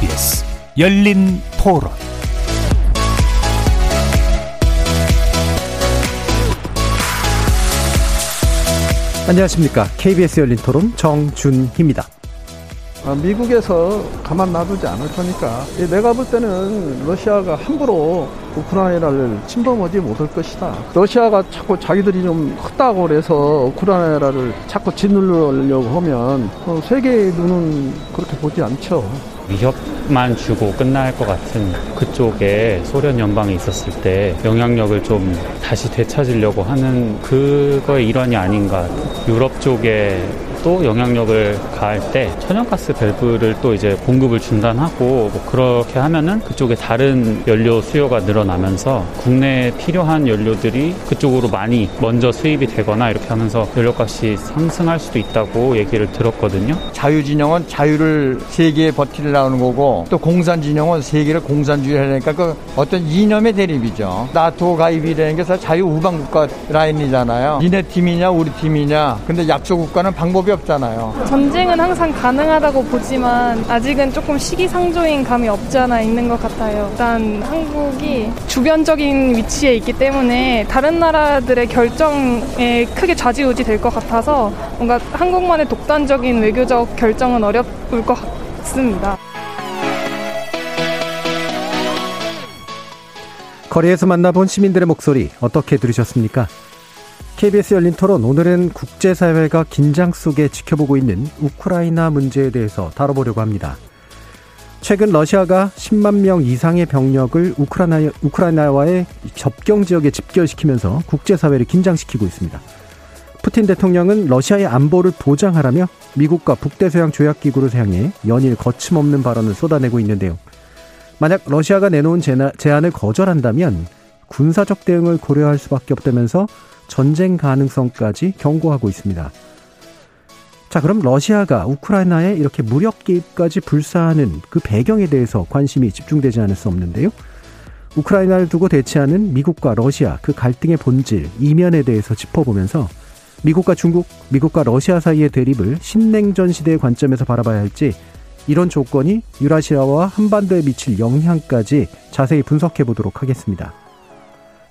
KBS 열린 토론 안녕하십니까. KBS 열린 토론 정준희입니다. 아, 미국에서 가만 놔두지 않을 거니까 내가 볼 때는 러시아가 함부로 우크라이나를 침범하지 못할 것이다. 러시아가 자꾸 자기들이 좀 크다고 그래서 우크라이나를 자꾸 짓누르려고 하면 어, 세계의 눈은 그렇게 보지 않죠. 위협만 주고 끝날 것 같은 그쪽에 소련 연방이 있었을 때 영향력을 좀 다시 되찾으려고 하는 그거의 일환이 아닌가. 유럽 쪽에 또 영향력을 가할 때 천연가스 밸브를 또 이제 공급을 중단하고 뭐 그렇게 하면은 그쪽에 다른 연료 수요가 늘어나면서 국내에 필요한 연료들이 그쪽으로 많이 먼저 수입이 되거나 이렇게 하면서 연료값이 상승할 수도 있다고 얘기를 들었거든요. 자유진영은 자유를 세계에 버티려는 거고 또 공산진영은 세계를 공산주의 하니까 그 어떤 이념의 대립이죠. 나토 가입이라는 게 사실 자유 우방국가 라인이잖아요. 니네 팀이냐 우리 팀이냐. 근데 약소국가는 방법이 없잖아요. 전쟁은 항상 가능하다고 보지만 아직은 조금 시기상조인 감이 없지 않아 있는 것 같아요. 일단 한국이 주변적인 위치에 있기 때문에 다른 나라들의 결정에 크게 좌지우지 될 것 같아서 뭔가 한국만의 독단적인 외교적 결정은 어려울 것 같습니다. 거리에서 만나본 시민들의 목소리 어떻게 들으셨습니까? KBS 열린 토론 오늘은 국제사회가 긴장 속에 지켜보고 있는 우크라이나 문제에 대해서 다뤄보려고 합니다. 최근 러시아가 10만 명 이상의 병력을 우크라이나, 우크라이나와의 접경 지역에 집결시키면서 국제사회를 긴장시키고 있습니다. 푸틴 대통령은 러시아의 안보를 보장하라며 미국과 북대서양 조약기구를 향해 연일 거침없는 발언을 쏟아내고 있는데요. 만약 러시아가 내놓은 제안을 거절한다면 군사적 대응을 고려할 수밖에 없다면서 전쟁 가능성까지 경고하고 있습니다. 자, 그럼 러시아가 우크라이나에 이렇게 무력 개입까지 불사하는 그 배경에 대해서 관심이 집중되지 않을 수 없는데요. 우크라이나를 두고 대치하는 미국과 러시아 그 갈등의 본질, 이면에 대해서 짚어보면서 미국과 중국, 미국과 러시아 사이의 대립을 신냉전 시대의 관점에서 바라봐야 할지 이런 조건이 유라시아와 한반도에 미칠 영향까지 자세히 분석해 보도록 하겠습니다.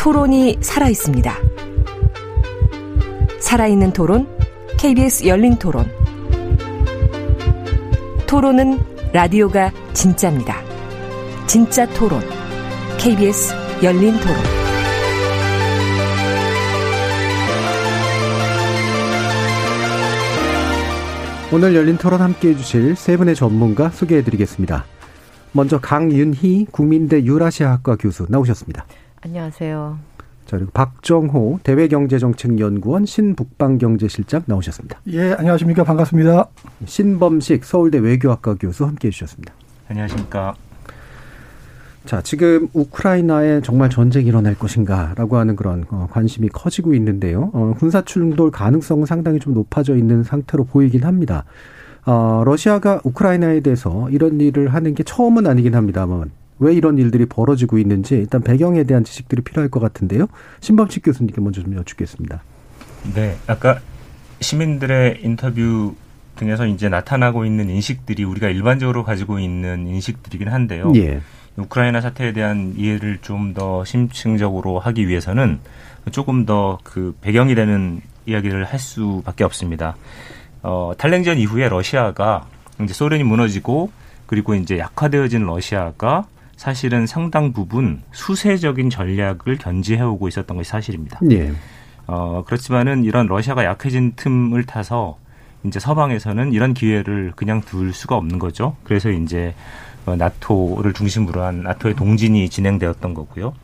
토론이 살아있습니다. 살아있는 토론, KBS 열린 토론. 토론은 라디오가 진짜입니다. 진짜 토론, KBS 열린 토론. 오늘 열린 토론 함께 해주실 세 분의 전문가 소개해 드리겠습니다. 먼저 강윤희 국민대 유라시아학과 교수 나오셨습니다. 안녕하세요. 자, 그리고 박정호 대외경제정책연구원 신북방경제실장 나오셨습니다. 예, 안녕하십니까. 반갑습니다. 신범식 서울대 외교학과 교수 함께 해주셨습니다. 안녕하십니까. 자, 지금 우크라이나에 정말 전쟁이 일어날 것인가라고 하는 그런 어, 관심이 커지고 있는데요. 어, 군사 충돌 가능성은 상당히 좀 높아져 있는 상태로 보이긴 합니다. 어, 러시아가 우크라이나에 대해서 이런 일을 하는 게 처음은 아니긴 합니다만 왜 이런 일들이 벌어지고 있는지 일단 배경에 대한 지식들이 필요할 것 같은데요. 신범식 교수님께 먼저 좀 여쭙겠습니다. 네, 아까 시민들의 인터뷰 등에서 이제 나타나고 있는 인식들이 우리가 일반적으로 가지고 있는 인식들이긴 한데요. 예. 우크라이나 사태에 대한 이해를 좀 더 심층적으로 하기 위해서는 조금 더 그 배경이 되는 이야기를 할 수밖에 없습니다. 어, 탈냉전 이후에 러시아가 이제 소련이 무너지고 그리고 이제 약화되어진 러시아가 사실은 상당 부분 수세적인 전략을 견지해오고 있었던 것이 사실입니다. 예. 어, 그렇지만은 이런 러시아가 약해진 틈을 타서 이제 서방에서는 이런 기회를 그냥 둘 수가 없는 거죠. 그래서 이제 어, 나토를 중심으로 한 나토의 동진이 진행되었던 거고요.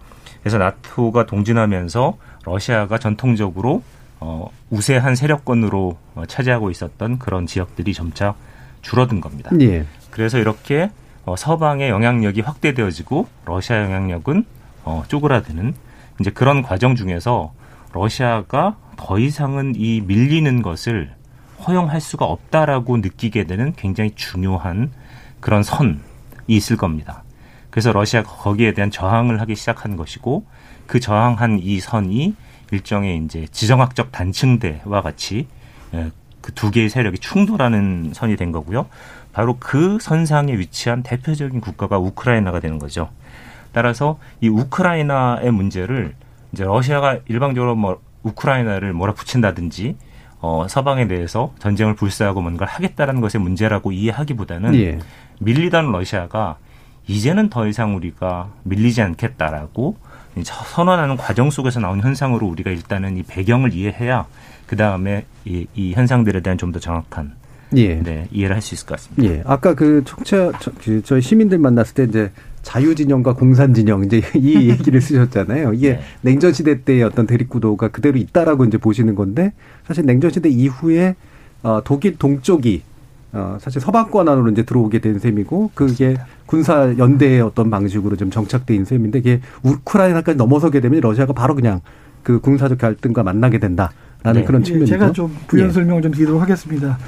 그래서 나토가 동진하면서 러시아가 전통적으로 어, 우세한 세력권으로 어, 차지하고 있었던 그런 지역들이 점차 줄어든 겁니다. 예. 그래서 이렇게 어, 서방의 영향력이 확대되어지고 러시아 영향력은 어, 쪼그라드는 이제 그런 과정 중에서 러시아가 더 이상은 이 밀리는 것을 허용할 수가 없다라고 느끼게 되는 굉장히 중요한 그런 선이 있을 겁니다. 그래서 러시아가 거기에 대한 저항을 하기 시작한 것이고 그 저항한 이 선이 일종의 이제 지정학적 단층대와 같이 예, 그두 개의 세력이 충돌하는 선이 된 거고요. 바로 그 선상에 위치한 대표적인 국가가 우크라이나가 되는 거죠. 따라서 이 우크라이나의 문제를 이제 러시아가 일방적으로 뭐 우크라이나를 몰아붙인다든지 어, 서방에 대해서 전쟁을 불사하고 뭔가를 하겠다라는 것의 문제라고 이해하기보다는 예. 밀리던 러시아가 이제는 더 이상 우리가 밀리지 않겠다라고 선언하는 과정 속에서 나온 현상으로 우리가 일단은 이 배경을 이해해야 그 다음에 이, 이 현상들에 대한 좀 더 정확한 예. 네, 이해를 할 수 있을 것 같습니다. 예. 아까 그 청취자 그 저희 시민들 만났을 때 이제 자유진영과 공산진영 이제 이 얘기를 쓰셨잖아요. 이게 네. 냉전 시대 때의 어떤 대립 구도가 그대로 있다라고 이제 보시는 건데 사실 냉전 시대 이후에 어 독일 동쪽이 어 사실 서방권 안으로 이제 들어오게 된 셈이고 그게 군사 연대의 어떤 방식으로 좀 정착된 셈인데 이게 우크라이나까지 넘어서게 되면 러시아가 바로 그냥 그 군사적 갈등과 만나게 된다라는 네. 그런 측면이죠. 제가 좀 부연 예. 설명을 좀 드리도록 하겠습니다.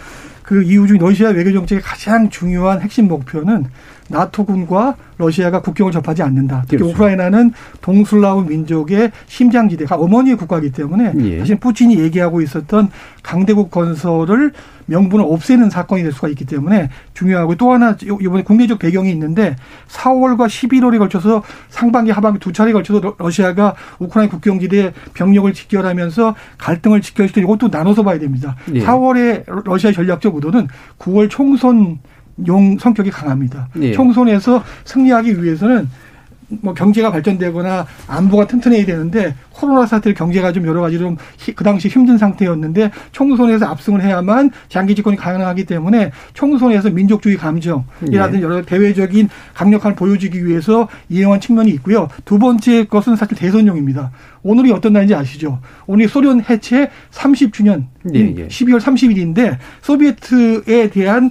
그 이후 중 러시아 외교 정책의 가장 중요한 핵심 목표는 나토군과 러시아가 국경을 접하지 않는다. 특히 그렇죠. 우크라이나는 동슬라브 민족의 심장지대가 어머니의 국가이기 때문에 예. 사실 푸틴이 얘기하고 있었던 강대국 건설을 명분을 없애는 사건이 될 수가 있기 때문에 중요하고 또 하나 이번에 국내적 배경이 있는데 4월과 11월에 걸쳐서 상반기 하반기 두 차례에 걸쳐서 러시아가 우크라이나 국경지대에 병력을 직결하면서 갈등을 직결시켜 때 이것도 나눠서 봐야 됩니다. 예. 4월에 러시아 전략적 의도는 9월 총선 용 성격이 강합니다. 예. 총선에서 승리하기 위해서는 뭐 경제가 발전되거나 안보가 튼튼해야 되는데 코로나 사태를 경제가 좀 여러 가지 좀그 당시 힘든 상태였는데 총선에서 압승을 해야만 장기 집권이 가능하기 때문에 총선에서 민족주의 감정이라든지 예. 여러 대외적인 강력한 보여주기 위해서 이용한 측면이 있고요. 두 번째 것은 사실 대선용입니다. 오늘이 어떤 날인지 아시죠? 오늘 소련 해체 30주년 예, 예. 12월 30일인데 소비에트에 대한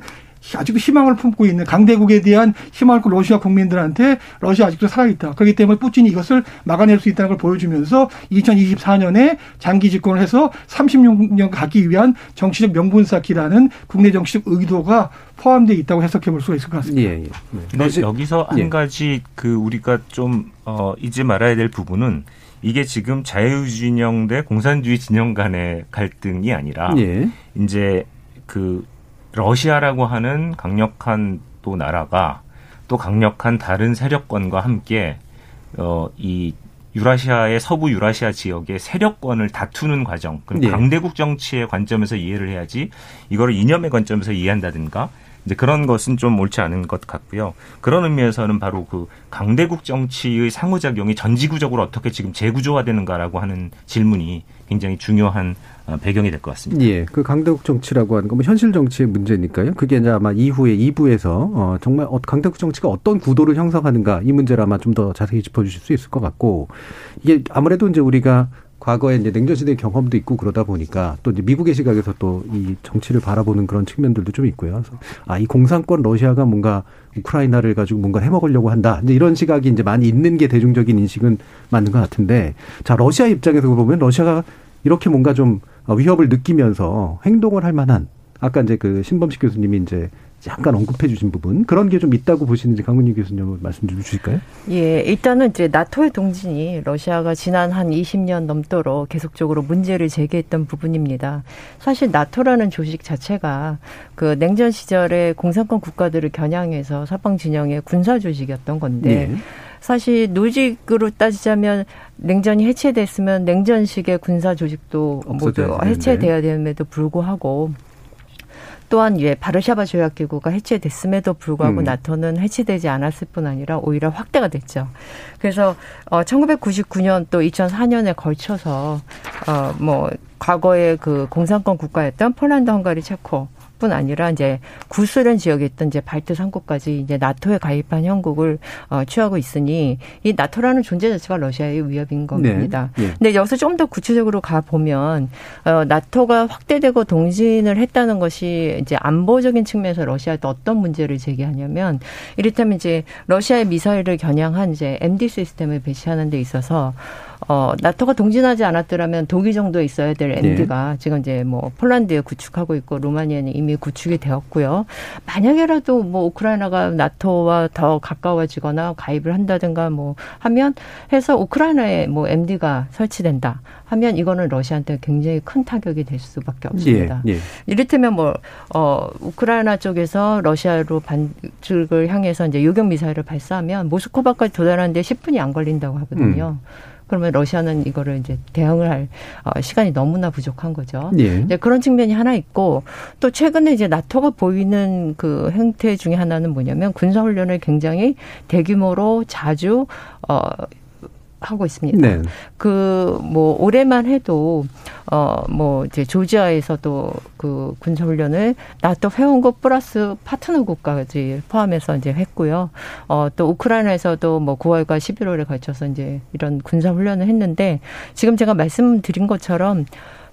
아직도 희망을 품고 있는 강대국에 대한 희망을 품고 러시아 국민들한테 러시아 아직도 살아있다. 그렇기 때문에 푸틴이 이것을 막아낼 수 있다는 걸 보여주면서 2024년에 장기 집권을 해서 36년 가기 위한 정치적 명분 쌓기라는 국내 정치적 의도가 포함되어 있다고 해석해 볼 수가 있을 것 같습니다. 예, 예. 네. 여기서 한 예. 가지 그 우리가 좀 어, 잊지 말아야 될 부분은 이게 지금 자유진영 대 공산주의 진영 간의 갈등이 아니라 예. 이제 그 러시아라고 하는 강력한 또 나라가 또 강력한 다른 세력권과 함께 어, 이 유라시아의 서부 유라시아 지역의 세력권을 다투는 과정, 그럼 네. 강대국 정치의 관점에서 이해를 해야지 이거를 이념의 관점에서 이해한다든가 이제 그런 것은 좀 옳지 않은 것 같고요. 그런 의미에서는 바로 그 강대국 정치의 상호작용이 전지구적으로 어떻게 지금 재구조화되는가라고 하는 질문이 굉장히 중요한 어, 배경이 될 것 같습니다. 예, 그 강대국 정치라고 하는 건뭐 현실 정치의 문제니까요. 그게 이제 아마 이후에 2부에서 어, 정말 어, 강대국 정치가 어떤 구도를 형성하는가 이 문제를 아마 좀 더 자세히 짚어주실 수 있을 것 같고 이게 아무래도 이제 우리가 과거에 이제 냉전 시대 경험도 있고 그러다 보니까 또 이제 미국의 시각에서 또 이 정치를 바라보는 그런 측면들도 좀 있고요. 그래서 아, 이 공산권 러시아가 뭔가 우크라이나를 가지고 뭔가 해먹으려고 한다. 이제 이런 시각이 이제 많이 있는 게 대중적인 인식은 맞는 것 같은데 자, 러시아 입장에서 보면 러시아가 이렇게 뭔가 좀 위협을 느끼면서 행동을 할 만한 아까 이제 그 신범식 교수님이 이제 잠깐 언급해 주신 부분 그런 게 좀 있다고 보시는지 강문희 교수님 말씀 좀 주실까요? 예, 일단은 이제 나토의 동진이 러시아가 지난 한 20년 넘도록 계속적으로 문제를 제기했던 부분입니다. 사실 나토라는 조직 자체가 그 냉전 시절에 공산권 국가들을 겨냥해서 사방 진영의 군사 조직이었던 건데 네. 사실 노직으로 따지자면 냉전이 해체됐으면 냉전식의 군사 조직도 모두 해체돼야 됨에도 불구하고 또한 예 바르샤바 조약 기구가 해체됐음에도 불구하고 음. 나토는 해체되지 않았을 뿐 아니라 오히려 확대가 됐죠. 그래서 어 1999년 또 2004년에 걸쳐서 어뭐 과거의 그 공산권 국가였던 폴란드, 헝가리, 체코 뿐 아니라 이제 구소련 지역에 있던 이제 발트 삼국까지 이제 나토에 가입한 형국을 어, 취하고 있으니 이 나토라는 존재 자체가 러시아의 위협인 겁니다. 네. 네. 근데 여기서 좀 더 구체적으로 가 보면 어, 나토가 확대되고 동진을 했다는 것이 이제 안보적인 측면에서 러시아에 어떤 문제를 제기하냐면 이를테면 이제 러시아의 미사일을 겨냥한 이제 MD 시스템을 배치하는 데 있어서 어, 나토가 동진하지 않았더라면 독일 정도에 있어야 될 MD가 네. 지금 이제 뭐 폴란드에 구축하고 있고 루마니아는 이미 구축이 되었고요. 만약에라도 뭐 우크라이나가 나토와 더 가까워지거나 가입을 한다든가 뭐 하면 해서 우크라이나에 뭐 MD가 설치된다 하면 이거는 러시아한테 굉장히 큰 타격이 될 수밖에 없습니다. 예, 예. 이를테면 뭐, 어, 우크라이나 쪽에서 러시아로 반죽을 향해서 이제 요격 미사일을 발사하면 모스크바까지 도달하는데 10분이 안 걸린다고 하거든요. 음. 그러면 러시아는 이거를 이제 대응을 할 어, 시간이 너무나 부족한 거죠. 예. 이제 그런 측면이 하나 있고 또 최근에 이제 나토가 보이는 그 행태 중에 하나는 뭐냐면 군사 훈련을 굉장히 대규모로 자주 어 하고 있습니다. 네. 그뭐 올해만 해도 어뭐 이제 조지아에서도 그 군사 훈련을 나토 회원국 플러스 파트너 국가까지 포함해서 이제 했고요. 어또 우크라이나에서도 뭐 9월과 11월에 걸쳐서 이제 이런 군사 훈련을 했는데 지금 제가 말씀드린 것처럼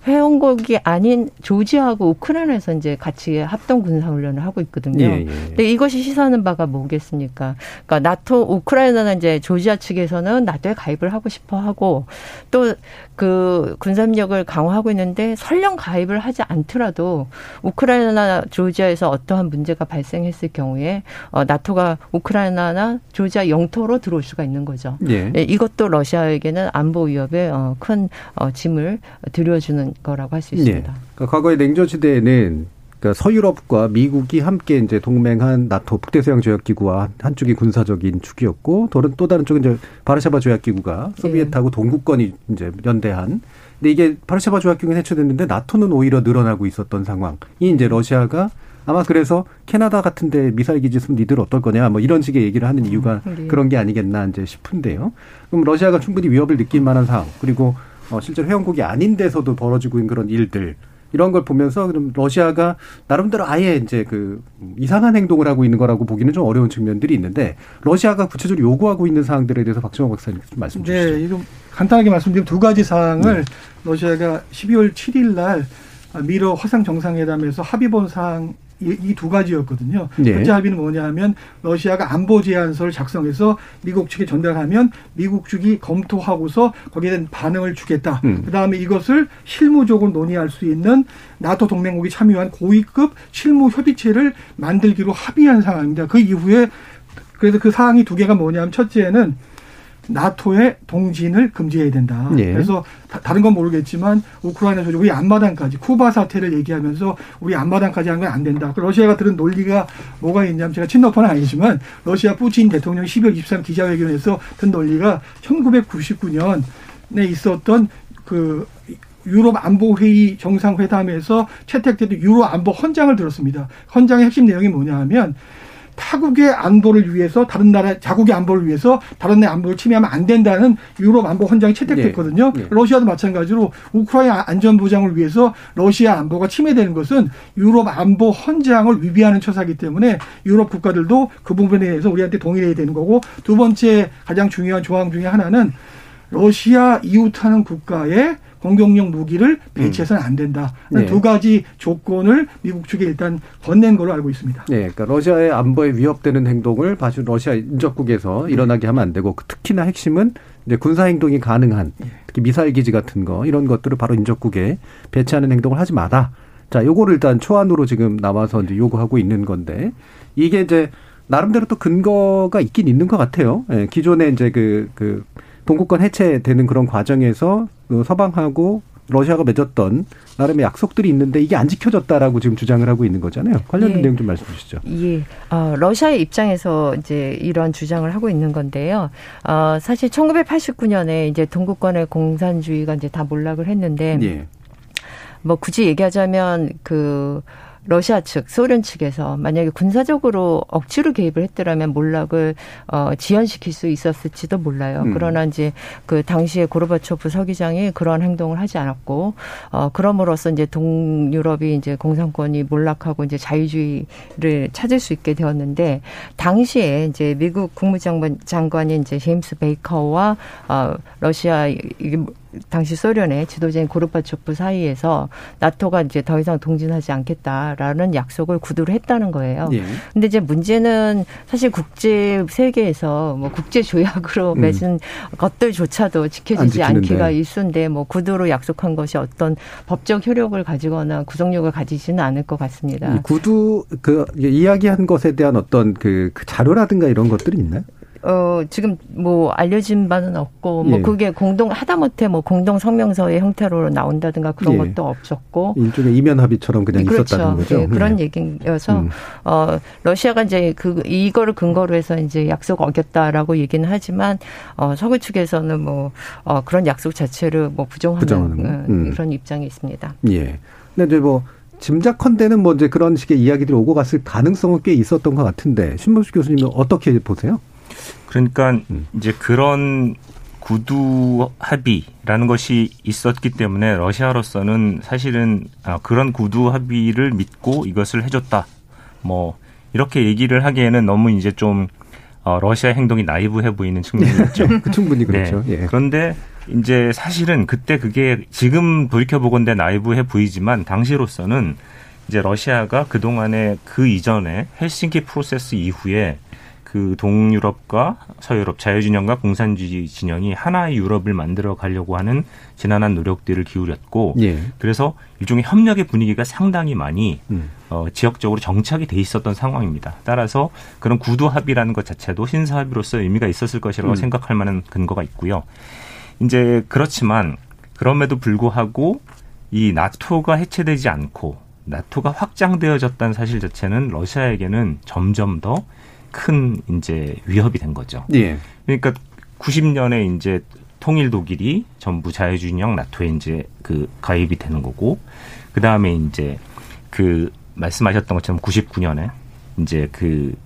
회원국이 아닌 조지아하고 우크라이나에서 이제 같이 합동 군사 훈련을 하고 있거든요. 예, 예. 근데 이것이 시사하는 바가 뭐겠습니까? 그러니까 나토 우크라이나는 이제 조지아 측에서는 나토에 가입을 하고 싶어 하고 또그 군사력을 강화하고 있는데 설령 가입을 하지 않더라도 우크라이나나 조지아에서 어떠한 문제가 발생했을 경우에 어 나토가 우크라이나나 조지아 영토로 들어올 수가 있는 거죠. 예. 예 이것도 러시아에게는 안보 위협에 어, 큰 어, 짐을 들여주는 거라고 할 수 있습니다. 네. 그러니까 과거의 냉전 시대에는 그러니까 서유럽과 미국이 함께 이제 동맹한 나토 북대서양 조약 기구와 한쪽이 군사적인 축이었고 또 다른 쪽은 이제 바르샤바 조약 기구가 소비에트하고 네. 동구권이 이제 연대한 근데 이게 바르샤바 조약 기구는 해체됐는데 나토는 오히려 늘어나고 있었던 상황이 이제 러시아가 아마 그래서 캐나다 같은 데 미사일 기지 있으면 니들 어떨 거냐 뭐 이런 식의 얘기를 하는 이유가 네. 그런 게 아니겠나 이제 싶은데요. 그럼 러시아가 충분히 위협을 느낄 만한 상황 그리고 어, 실제로 회원국이 아닌 데서도 벌어지고 있는 그런 일들 이런 걸 보면서 그럼 러시아가 나름대로 아예 이제 그 이상한 행동을 하고 있는 거라고 보기는 좀 어려운 측면들이 있는데 러시아가 구체적으로 요구하고 있는 사항들에 대해서 박정호 박사님 좀 말씀 네, 주시죠. 네, 좀 간단하게 말씀드리면 두 가지 사항을 네. 러시아가 12월 7일 날 미러 화상 정상회담에서 합의 본 사항 이두 가지였거든요. 네. 첫째 합의는 뭐냐 하면 러시아가 안보 제안서를 작성해서 미국 측에 전달하면 미국 측이 검토하고서 거기에 대한 반응을 주겠다. 음. 그다음에 이것을 실무적으로 논의할 수 있는 나토 동맹국이 참여한 고위급 실무 협의체를 만들기로 합의한 상황입니다. 그 이후에 그래서 그 사항이 두 개가 뭐냐면 첫째는 나토의 동진을 금지해야 된다. 예. 그래서 다, 른건 모르겠지만 우크라이나 조직 우리 앞마당까지 쿠바 사태를 얘기하면서 우리 앞마당까지 한 건 안 된다. 그 러시아가 들은 논리가 뭐가 있냐면 제가 친노파는 아니지만 러시아 푸틴 대통령 12월 23일 기자회견에서 든 논리가 1999년에 있었던 그 유럽 안보회의 정상회담에서 채택됐던 유럽 안보 헌장을 들었습니다. 헌장의 핵심 내용이 뭐냐 하면 타국의 안보를 위해서 다른 나라 자국의 안보를 위해서 다른 나라 안보를 침해하면 안 된다는 유럽 안보 헌장이 채택됐거든요. 네. 네. 러시아도 마찬가지로 우크라이나 안전 보장을 위해서 러시아 안보가 침해되는 것은 유럽 안보 헌장을 위배하는 처사이기 때문에 유럽 국가들도 그 부분에 대해서 우리한테 동의해야 되는 거고 두 번째 가장 중요한 조항 중에 하나는 러시아 이웃하는 국가의 공격용 무기를 배치해서는 안 된다. 네. 두 가지 조건을 미국 측에 일단 건넨 걸로 알고 있습니다. 네, 그러니까 러시아의 안보에 위협되는 행동을 바로 러시아 인접국에서 일어나게 하면 안 되고 특히나 핵심은 이제 군사 행동이 가능한 특히 미사일 기지 같은 거 이런 것들을 바로 인접국에 배치하는 행동을 하지 마라. 자, 요거를 일단 초안으로 지금 나와서 이제 요구하고 있는 건데 이게 이제 나름대로 또 근거가 있긴 있는 것 같아요. 예, 기존에 이제 그, 그, 동구권 해체되는 그런 과정에서 그 서방하고 러시아가 맺었던 나름의 약속들이 있는데 이게 안 지켜졌다라고 지금 주장을 하고 있는 거잖아요. 관련된 예. 내용 좀 말씀 주시죠. 예. 어, 러시아의 입장에서 이제 이러한 주장을 하고 있는 건데요. 어, 사실 1989년에 이제 동구권의 공산주의가 이제 다 몰락을 했는데 예. 뭐 굳이 얘기하자면 그 러시아 측, 소련 측에서 만약에 군사적으로 억지로 개입을 했더라면 몰락을 어, 지연시킬 수 있었을지도 몰라요. 음. 그러나 이제 그 당시에 고르바초프 서기장이 그러한 행동을 하지 않았고 어, 그럼으로써 이제 동유럽이 이제 공산권이 몰락하고 이제 자유주의를 찾을 수 있게 되었는데 당시에 이제 미국 국무장관 장관이 이제 제임스 베이커와 어, 러시아 당시 소련의 지도자인 고르바초프 사이에서 나토가 이제 더 이상 동진하지 않겠다라는 약속을 구두로 했다는 거예요. 예. 근데 이제 문제는 사실 국제 세계에서 뭐 국제 조약으로 음. 맺은 음. 것들조차도 지켜지지 않기가 일순데 뭐 구두로 약속한 것이 어떤 법적 효력을 가지거나 구속력을 가지지는 않을 것 같습니다. 구두 그 이야기한 것에 대한 어떤 그, 그 자료라든가 이런 것들이 있나요? 어, 지금 뭐 알려진 바는 없고, 뭐 예. 그게 공동, 하다못해 뭐 공동 성명서의 형태로 나온다든가 그런 예. 것도 없었고. 일종의 이면 합의처럼 그냥 그렇죠. 있었다는 거죠. 예, 그런 예. 얘기여서, 음. 어, 러시아가 이제 그, 이거를 근거로 해서 이제 약속 어겼다라고 얘기는 하지만, 어, 서구 측에서는 뭐, 어, 그런 약속 자체를 뭐 부정하는, 어, 음. 그런 입장이 있습니다. 예. 근데 이제 뭐, 짐작컨대는 뭐 이제 그런 식의 이야기들이 오고 갔을 가능성은 꽤 있었던 것 같은데 신범수 교수님은 어떻게 보세요? 그러니까 음. 이제 그런 구두 합의라는 것이 있었기 때문에 러시아로서는 사실은 아, 그런 구두 합의를 믿고 이것을 해줬다. 뭐 이렇게 얘기를 하기에는 너무 이제 좀 어, 러시아 행동이 나이브해 보이는 측면이 있죠. 그 충분히 그렇죠. 네. 예. 그런데 이제 사실은 그때 그게 지금 돌이켜 보건대 나이브해 보이지만 당시로서는 이제 러시아가 그 동안에 그 이전에 헬싱키 프로세스 이후에 그 동유럽과 서유럽 자유진영과 공산주의 진영이 하나의 유럽을 만들어 가려고 하는 지난한 노력들을 기울였고 예. 그래서 일종의 협력의 분위기가 상당히 많이 음. 어, 지역적으로 정착이 돼 있었던 상황입니다. 따라서 그런 구두 합의라는 것 자체도 신사 합의로서 의미가 있었을 것이라고 음. 생각할 만한 근거가 있고요. 이제 그렇지만 그럼에도 불구하고 이 나토가 해체되지 않고 나토가 확장되어졌다는 사실 자체는 러시아에게는 점점 더 큰 이제 위협이 된 거죠. 예. 그러니까 90년에 이제 통일 독일이 전부 자유주의형 나토에 이제 그 가입이 되는 거고 그 다음에 이제 그 말씀하셨던 것처럼 99년에 이제 그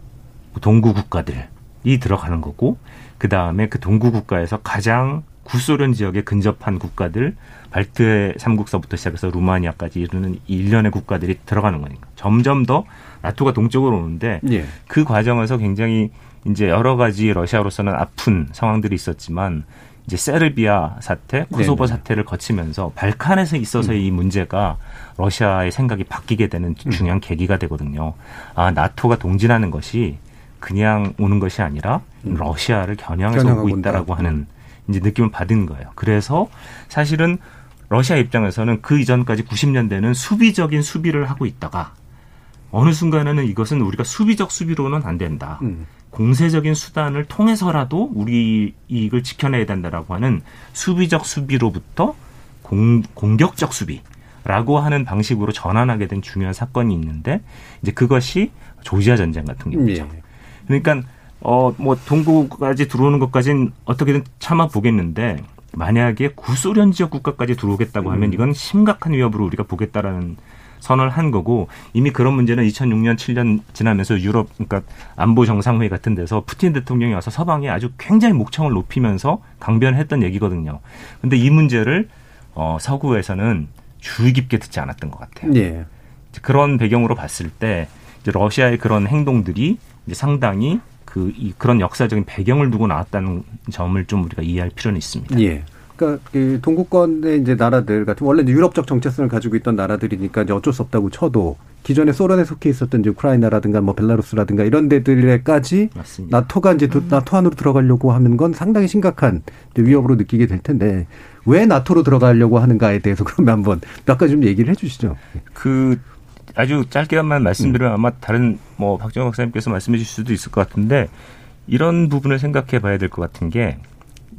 동구 국가들이 들어가는 거고 그 다음에 그 동구 국가에서 가장 구소련 지역에 근접한 국가들 발트의 삼국서부터 시작해서 루마니아까지 이르는 일련의 국가들이 들어가는 거니까 점점 더 나토가 동쪽으로 오는데 예. 그 과정에서 굉장히 이제 여러 가지 러시아로서는 아픈 상황들이 있었지만 이제 세르비아 사태, 코소보 네네. 사태를 거치면서 발칸에서 있어서의 음. 이 문제가 러시아의 생각이 바뀌게 되는 음. 중요한 음. 계기가 되거든요. 아, 나토가 동진하는 것이 그냥 오는 것이 아니라 음. 러시아를 겨냥해서 오고 있다라고 하는 이제 느낌을 받은 거예요. 그래서 사실은 러시아 입장에서는 그 이전까지 90년대는 수비적인 수비를 하고 있다가 어느 순간에는 이것은 우리가 수비적 수비로는 안 된다. 음. 공세적인 수단을 통해서라도 우리 이익을 지켜내야 된다라고 하는 수비적 수비로부터 공, 공격적 수비 라고 하는 방식으로 전환하게 된 중요한 사건이 있는데 이제 그것이 조지아 전쟁 같은 경우죠. 예. 그러니까 어 뭐 동구까지 들어오는 것까지는 어떻게든 참아 보겠는데 만약에 구소련 지역 국가까지 들어오겠다고 하면 음. 이건 심각한 위협으로 우리가 보겠다라는 선언을 한 거고 이미 그런 문제는 2006년 7년 지나면서 유럽 그러니까 안보 정상회의 같은 데서 푸틴 대통령이 와서 서방에 아주 굉장히 목청을 높이면서 강변했던 얘기거든요. 근데 이 문제를 어 서구에서는 주의 깊게 듣지 않았던 것 같아요. 네. 그런 배경으로 봤을 때 이제 러시아의 그런 행동들이 이제 상당히 그, 이, 그런 역사적인 배경을 두고 나왔다는 점을 좀 우리가 이해할 필요는 있습니다. 예. 그러니까 그 동구권의 이제 나라들 같은 원래 유럽적 정체성을 가지고 있던 나라들이니까 이제 어쩔 수 없다고 쳐도 기존에 소련에 속해 있었던 이제 우크라이나라든가 뭐 벨라루스라든가 이런 데들에까지 맞습니다. 나토가 이제 음. 나토 안으로 들어가려고 하는 건 상당히 심각한 위협으로 느끼게 될 텐데 왜 나토로 들어가려고 하는가에 대해서 그러면 한번 몇 가지 좀 얘기를 해주시죠. 그 아주 짧게만 말씀드리면 음. 아마 다른 뭐 박정호 박사님께서 말씀해 주실 수도 있을 것 같은데 이런 부분을 생각해 봐야 될 것 같은 게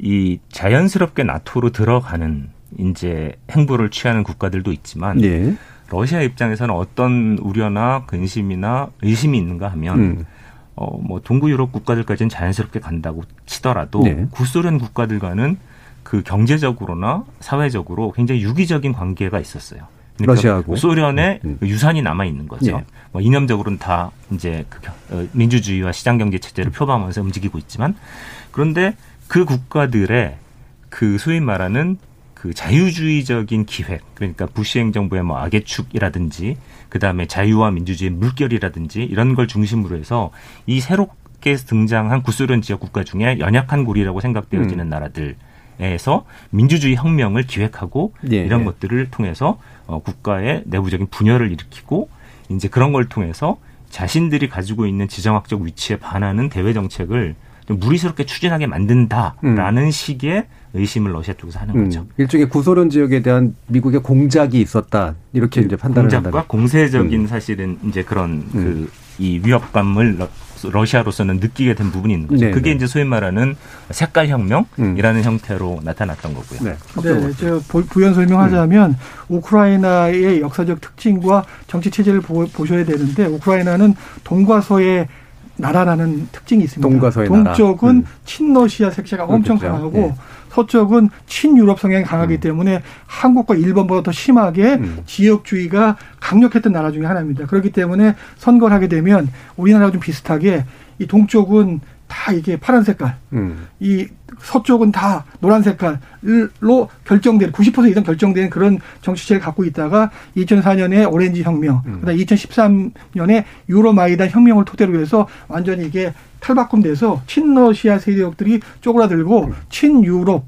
이 자연스럽게 나토로 들어가는 이제 행보를 취하는 국가들도 있지만 네. 러시아 입장에서는 어떤 우려나 근심이나 의심이 있는가 하면 음. 어 뭐 동구 유럽 국가들까지는 자연스럽게 간다고 치더라도 네. 구소련 국가들과는 그 경제적으로나 사회적으로 굉장히 유기적인 관계가 있었어요. 그러니까 러시아하고 소련의 음. 그 유산이 남아 있는 거죠. 예. 뭐 이념적으로는 다 이제 그 어, 민주주의와 시장 경제 체제를 표방하면서 움직이고 있지만 그런데 그 국가들의 그 소위 말하는 그 자유주의적인 기획 그러니까 부시 행정부의 뭐 악의 축이라든지 그다음에 자유와 민주주의 물결이라든지 이런 걸 중심으로 해서 이 새롭게 등장한 구소련 지역 국가 중에 연약한 고리라고 생각되어지는 음. 나라들 에서 민주주의 혁명을 기획하고 예. 이런 것들을 통해서 어, 국가의 내부적인 분열을 일으키고 이제 그런 걸 통해서 자신들이 가지고 있는 지정학적 위치에 반하는 대외 정책을 좀 무리스럽게 추진하게 만든다라는 음. 식의 의심을 러시아 쪽에서 하는 음. 거죠. 일종의 구소련 지역에 대한 미국의 공작이 있었다 이렇게 이제 판단을 공작과 한다는. 공세적인 음. 사실은 이제 그런 음. 그이 위협감을 러시아로서는 느끼게 된 부분이 있는 거죠. 네 그게 네. 이제 소위 말하는 색깔 혁명이라는 음. 형태로 나타났던 거고요. 네, 네 제가 부연 설명하자면 음. 우크라이나의 역사적 특징과 정치 체제를 보, 보셔야 되는데 우크라이나는 동과 서의 나라라는 특징이 있습니다. 동과 서의 동쪽은 음. 친러시아 색채가 엄청 그렇죠. 강하고 네. 서쪽은 친유럽 성향이 강하기 음. 때문에 한국과 일본보다 더 심하게 음. 지역주의가 강력했던 나라 중에 하나입니다. 그렇기 때문에 선거를 하게 되면 우리나라와 좀 비슷하게 이 동쪽은 다 이게 파란 색깔, 음. 이 서쪽은 다 노란 색깔로 결정된 90% 이상 결정된 그런 정치체를 갖고 있다가 2004년에 오렌지 혁명, 음. 그다음 2013년에 유로마이단 혁명을 토대로 해서 완전히 이게 탈바꿈돼서 친러시아 세력들이 쪼그라들고 음. 친유럽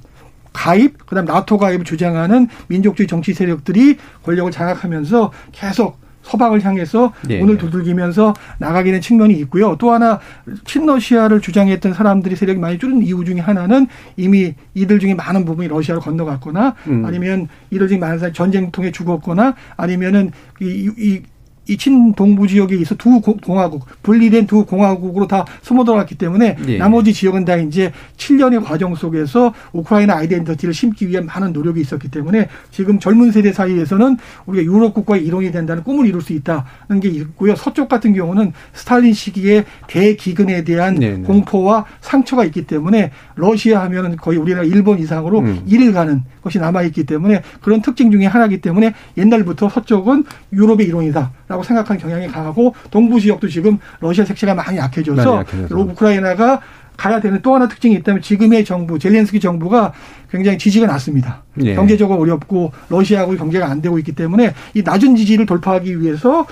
가입, 그다음 나토 가입을 주장하는 민족주의 정치 세력들이 권력을 장악하면서 계속 서방을 향해서 네. 문을 두들기면서 나가기는 측면이 있고요. 또 하나 친러시아를 주장했던 사람들이 세력이 많이 줄은 이유 중에 하나는 이미 이들 중에 많은 부분이 러시아로 건너갔거나 음. 아니면 이들 중에 많은 사람이 전쟁통에 죽었거나 아니면은 이, 이, 이 친 동부 지역에 있어 두 공화국 분리된 두 공화국으로 다 숨어 들어갔기 때문에 네. 나머지 지역은 다 이제 7년의 과정 속에서 우크라이나 아이덴티티를 심기 위한 많은 노력이 있었기 때문에 지금 젊은 세대 사이에서는 우리가 유럽 국가의 일원이 된다는 꿈을 이룰 수 있다는 게 있고요. 서쪽 같은 경우는 스탈린 시기의 대기근에 대한 네, 네. 공포와 상처가 있기 때문에 러시아 하면은 거의 우리나라 일본 이상으로 음. 일을 가는 것이 남아 있기 때문에 그런 특징 중에 하나이기 때문에 옛날부터 서쪽은 유럽의 일원이다. 라고 생각하는 경향이 강하고 동부 지역도 지금 러시아 색채가 많이 약해져서 많이 우크라이나가 가야 되는 또 하나 특징이 있다면 지금의 정부 젤렌스키 정부가 굉장히 지지가 낮습니다. 예. 경제적으로 어렵고 러시아하고 경제가 안 되고 있기 때문에 이 낮은 지지를 돌파하기 위해서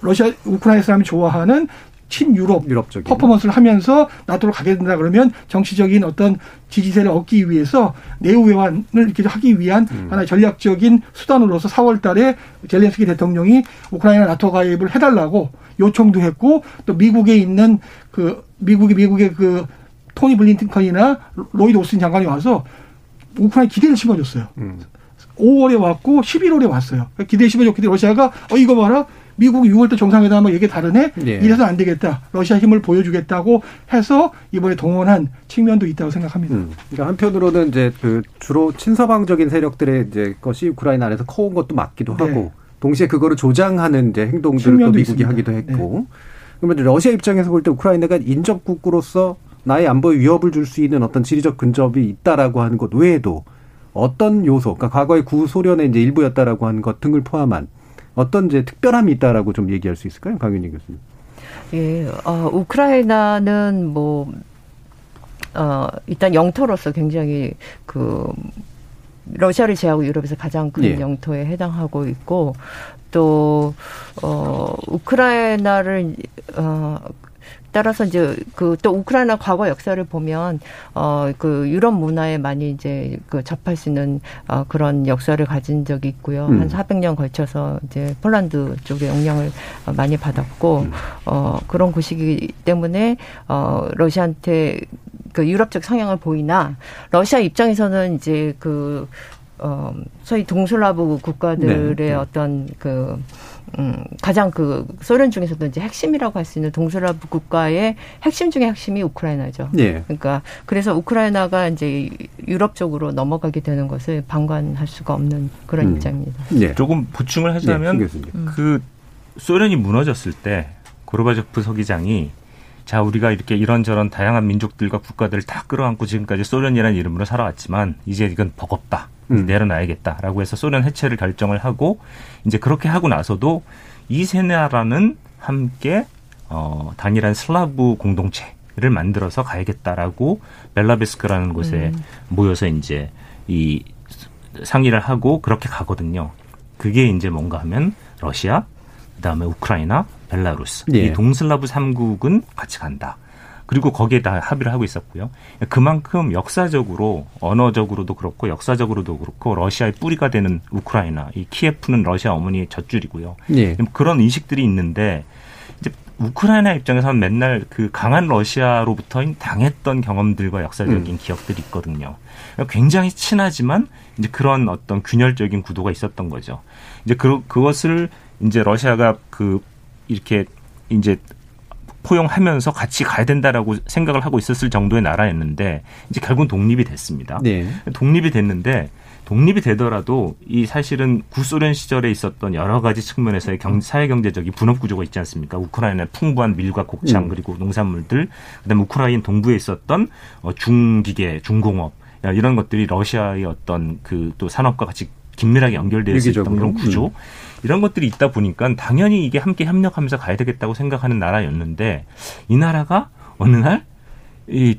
러시아 우크라이나 사람이 좋아하는 친유럽 유럽적인. 퍼포먼스를 하면서 나토로 가게 된다 그러면 정치적인 어떤 지지세를 얻기 위해서 내후 외환을 이렇게 하기 위한 음. 하나의 전략적인 수단으로서 4월 달에 젤렌스키 대통령이 우크라이나 나토 가입을 해달라고 요청도 했고 또 미국에 있는 그 미국의 미국의 그 토니 블린컨이나 로이드 오스틴 장관이 와서 우크라이나 기대를 심어줬어요. 음. 5월에 왔고 11월에 왔어요. 기대 심어줬기 때문에 러시아가 어 이거 봐라 미국이 6월 때 정상회담하고 얘기 다르네. 예. 이래서 안 되겠다. 러시아 힘을 보여주겠다고 해서 이번에 동원한 측면도 있다고 생각합니다. 음. 그러니까 한편으로는 이제 그 주로 친서방적인 세력들의 이제 것이 우크라이나 안에서 커온 것도 맞기도 네. 하고 동시에 그거를 조장하는 이제 행동들을 또 미국이 있습니다. 하기도 했고. 네. 그러면 러시아 입장에서 볼 때 우크라이나가 인접국으로서 나의 안보에 위협을 줄 수 있는 어떤 지리적 근접이 있다라고 하는 것 외에도 어떤 요소, 그러니까 과거의 구소련의 이제 일부였다라고 하는 것 등을 포함한 어떤 이제 특별함이 있다라고 좀 얘기할 수 있을까요, 강윤희 교수님? 예, 어, 우크라이나는 뭐 어, 일단 영토로서 굉장히 그 러시아를 제하고 유럽에서 가장 큰 예. 영토에 해당하고 있고 또 어, 우크라이나를 어, 따라서 이제 그 또 우크라이나 과거 역사를 보면 어 그 유럽 문화에 많이 이제 그 접할 수 있는 어 그런 역사를 가진 적이 있고요. 음. 한 400년 걸쳐서 이제 폴란드 쪽에 영향을 많이 받았고 음. 어 그런 곳이기 때문에 어 러시아한테 그 유럽적 성향을 보이나 러시아 입장에서는 이제 그 어, 소위 동슬라브 국가들의 네. 어떤 그, 음, 가장 그 소련 중에서도 이제 핵심이라고 할 수 있는 동슬라브 국가의 핵심 중의 핵심이 우크라이나죠. 네. 그러니까 그래서 우크라이나가 이제 유럽 쪽으로 넘어가게 되는 것을 방관할 수가 없는 그런 음. 입장입니다. 네. 조금 보충을 하자면 네, 그 소련이 무너졌을 때 고르바조프 서기장이 자, 우리가 이렇게 이런저런 다양한 민족들과 국가들을 다 끌어안고 지금까지 소련이라는 이름으로 살아왔지만 이제 이건 버겁다. 음. 내려놔야겠다라고 해서 소련 해체를 결정을 하고 이제 그렇게 하고 나서도 이 세 나라는 함께 어 단일한 슬라브 공동체를 만들어서 가야겠다라고 벨라베스크라는 곳에 음. 모여서 이제 이 상의를 하고 그렇게 가거든요. 그게 이제 뭔가 하면 러시아, 그다음에 우크라이나, 벨라루스 예. 이 동슬라브 삼국은 같이 간다. 그리고 거기에 다 합의를 하고 있었고요. 그만큼 역사적으로 언어적으로도 그렇고 역사적으로도 그렇고 러시아의 뿌리가 되는 우크라이나, 이 키예프는 러시아 어머니의 젖줄이고요. 예. 그런 인식들이 있는데 이제 우크라이나 입장에서는 맨날 그 강한 러시아로부터 당했던 경험들과 역사적인 음. 기억들이 있거든요. 굉장히 친하지만 이제 그런 어떤 균열적인 구도가 있었던 거죠. 이제 그, 그것을 이제 러시아가 그 이렇게 이제 포용하면서 같이 가야 된다라고 생각을 하고 있었을 정도의 나라였는데 이제 결국은 독립이 됐습니다. 네. 독립이 됐는데 독립이 되더라도 이 사실은 구소련 시절에 있었던 여러 가지 측면에서의 경, 사회 경제적인 분업 구조가 있지 않습니까? 우크라이나의 풍부한 밀과 곡창 음. 그리고 농산물들 그다음에 우크라이나 동부에 있었던 어, 중기계, 중공업 이런 것들이 러시아의 어떤 그 또 산업과 같이 긴밀하게 연결되어 있었던 그런 구조 음. 이런 것들이 있다 보니까 당연히 이게 함께 협력하면서 가야 되겠다고 생각하는 나라였는데 이 나라가 어느 날 이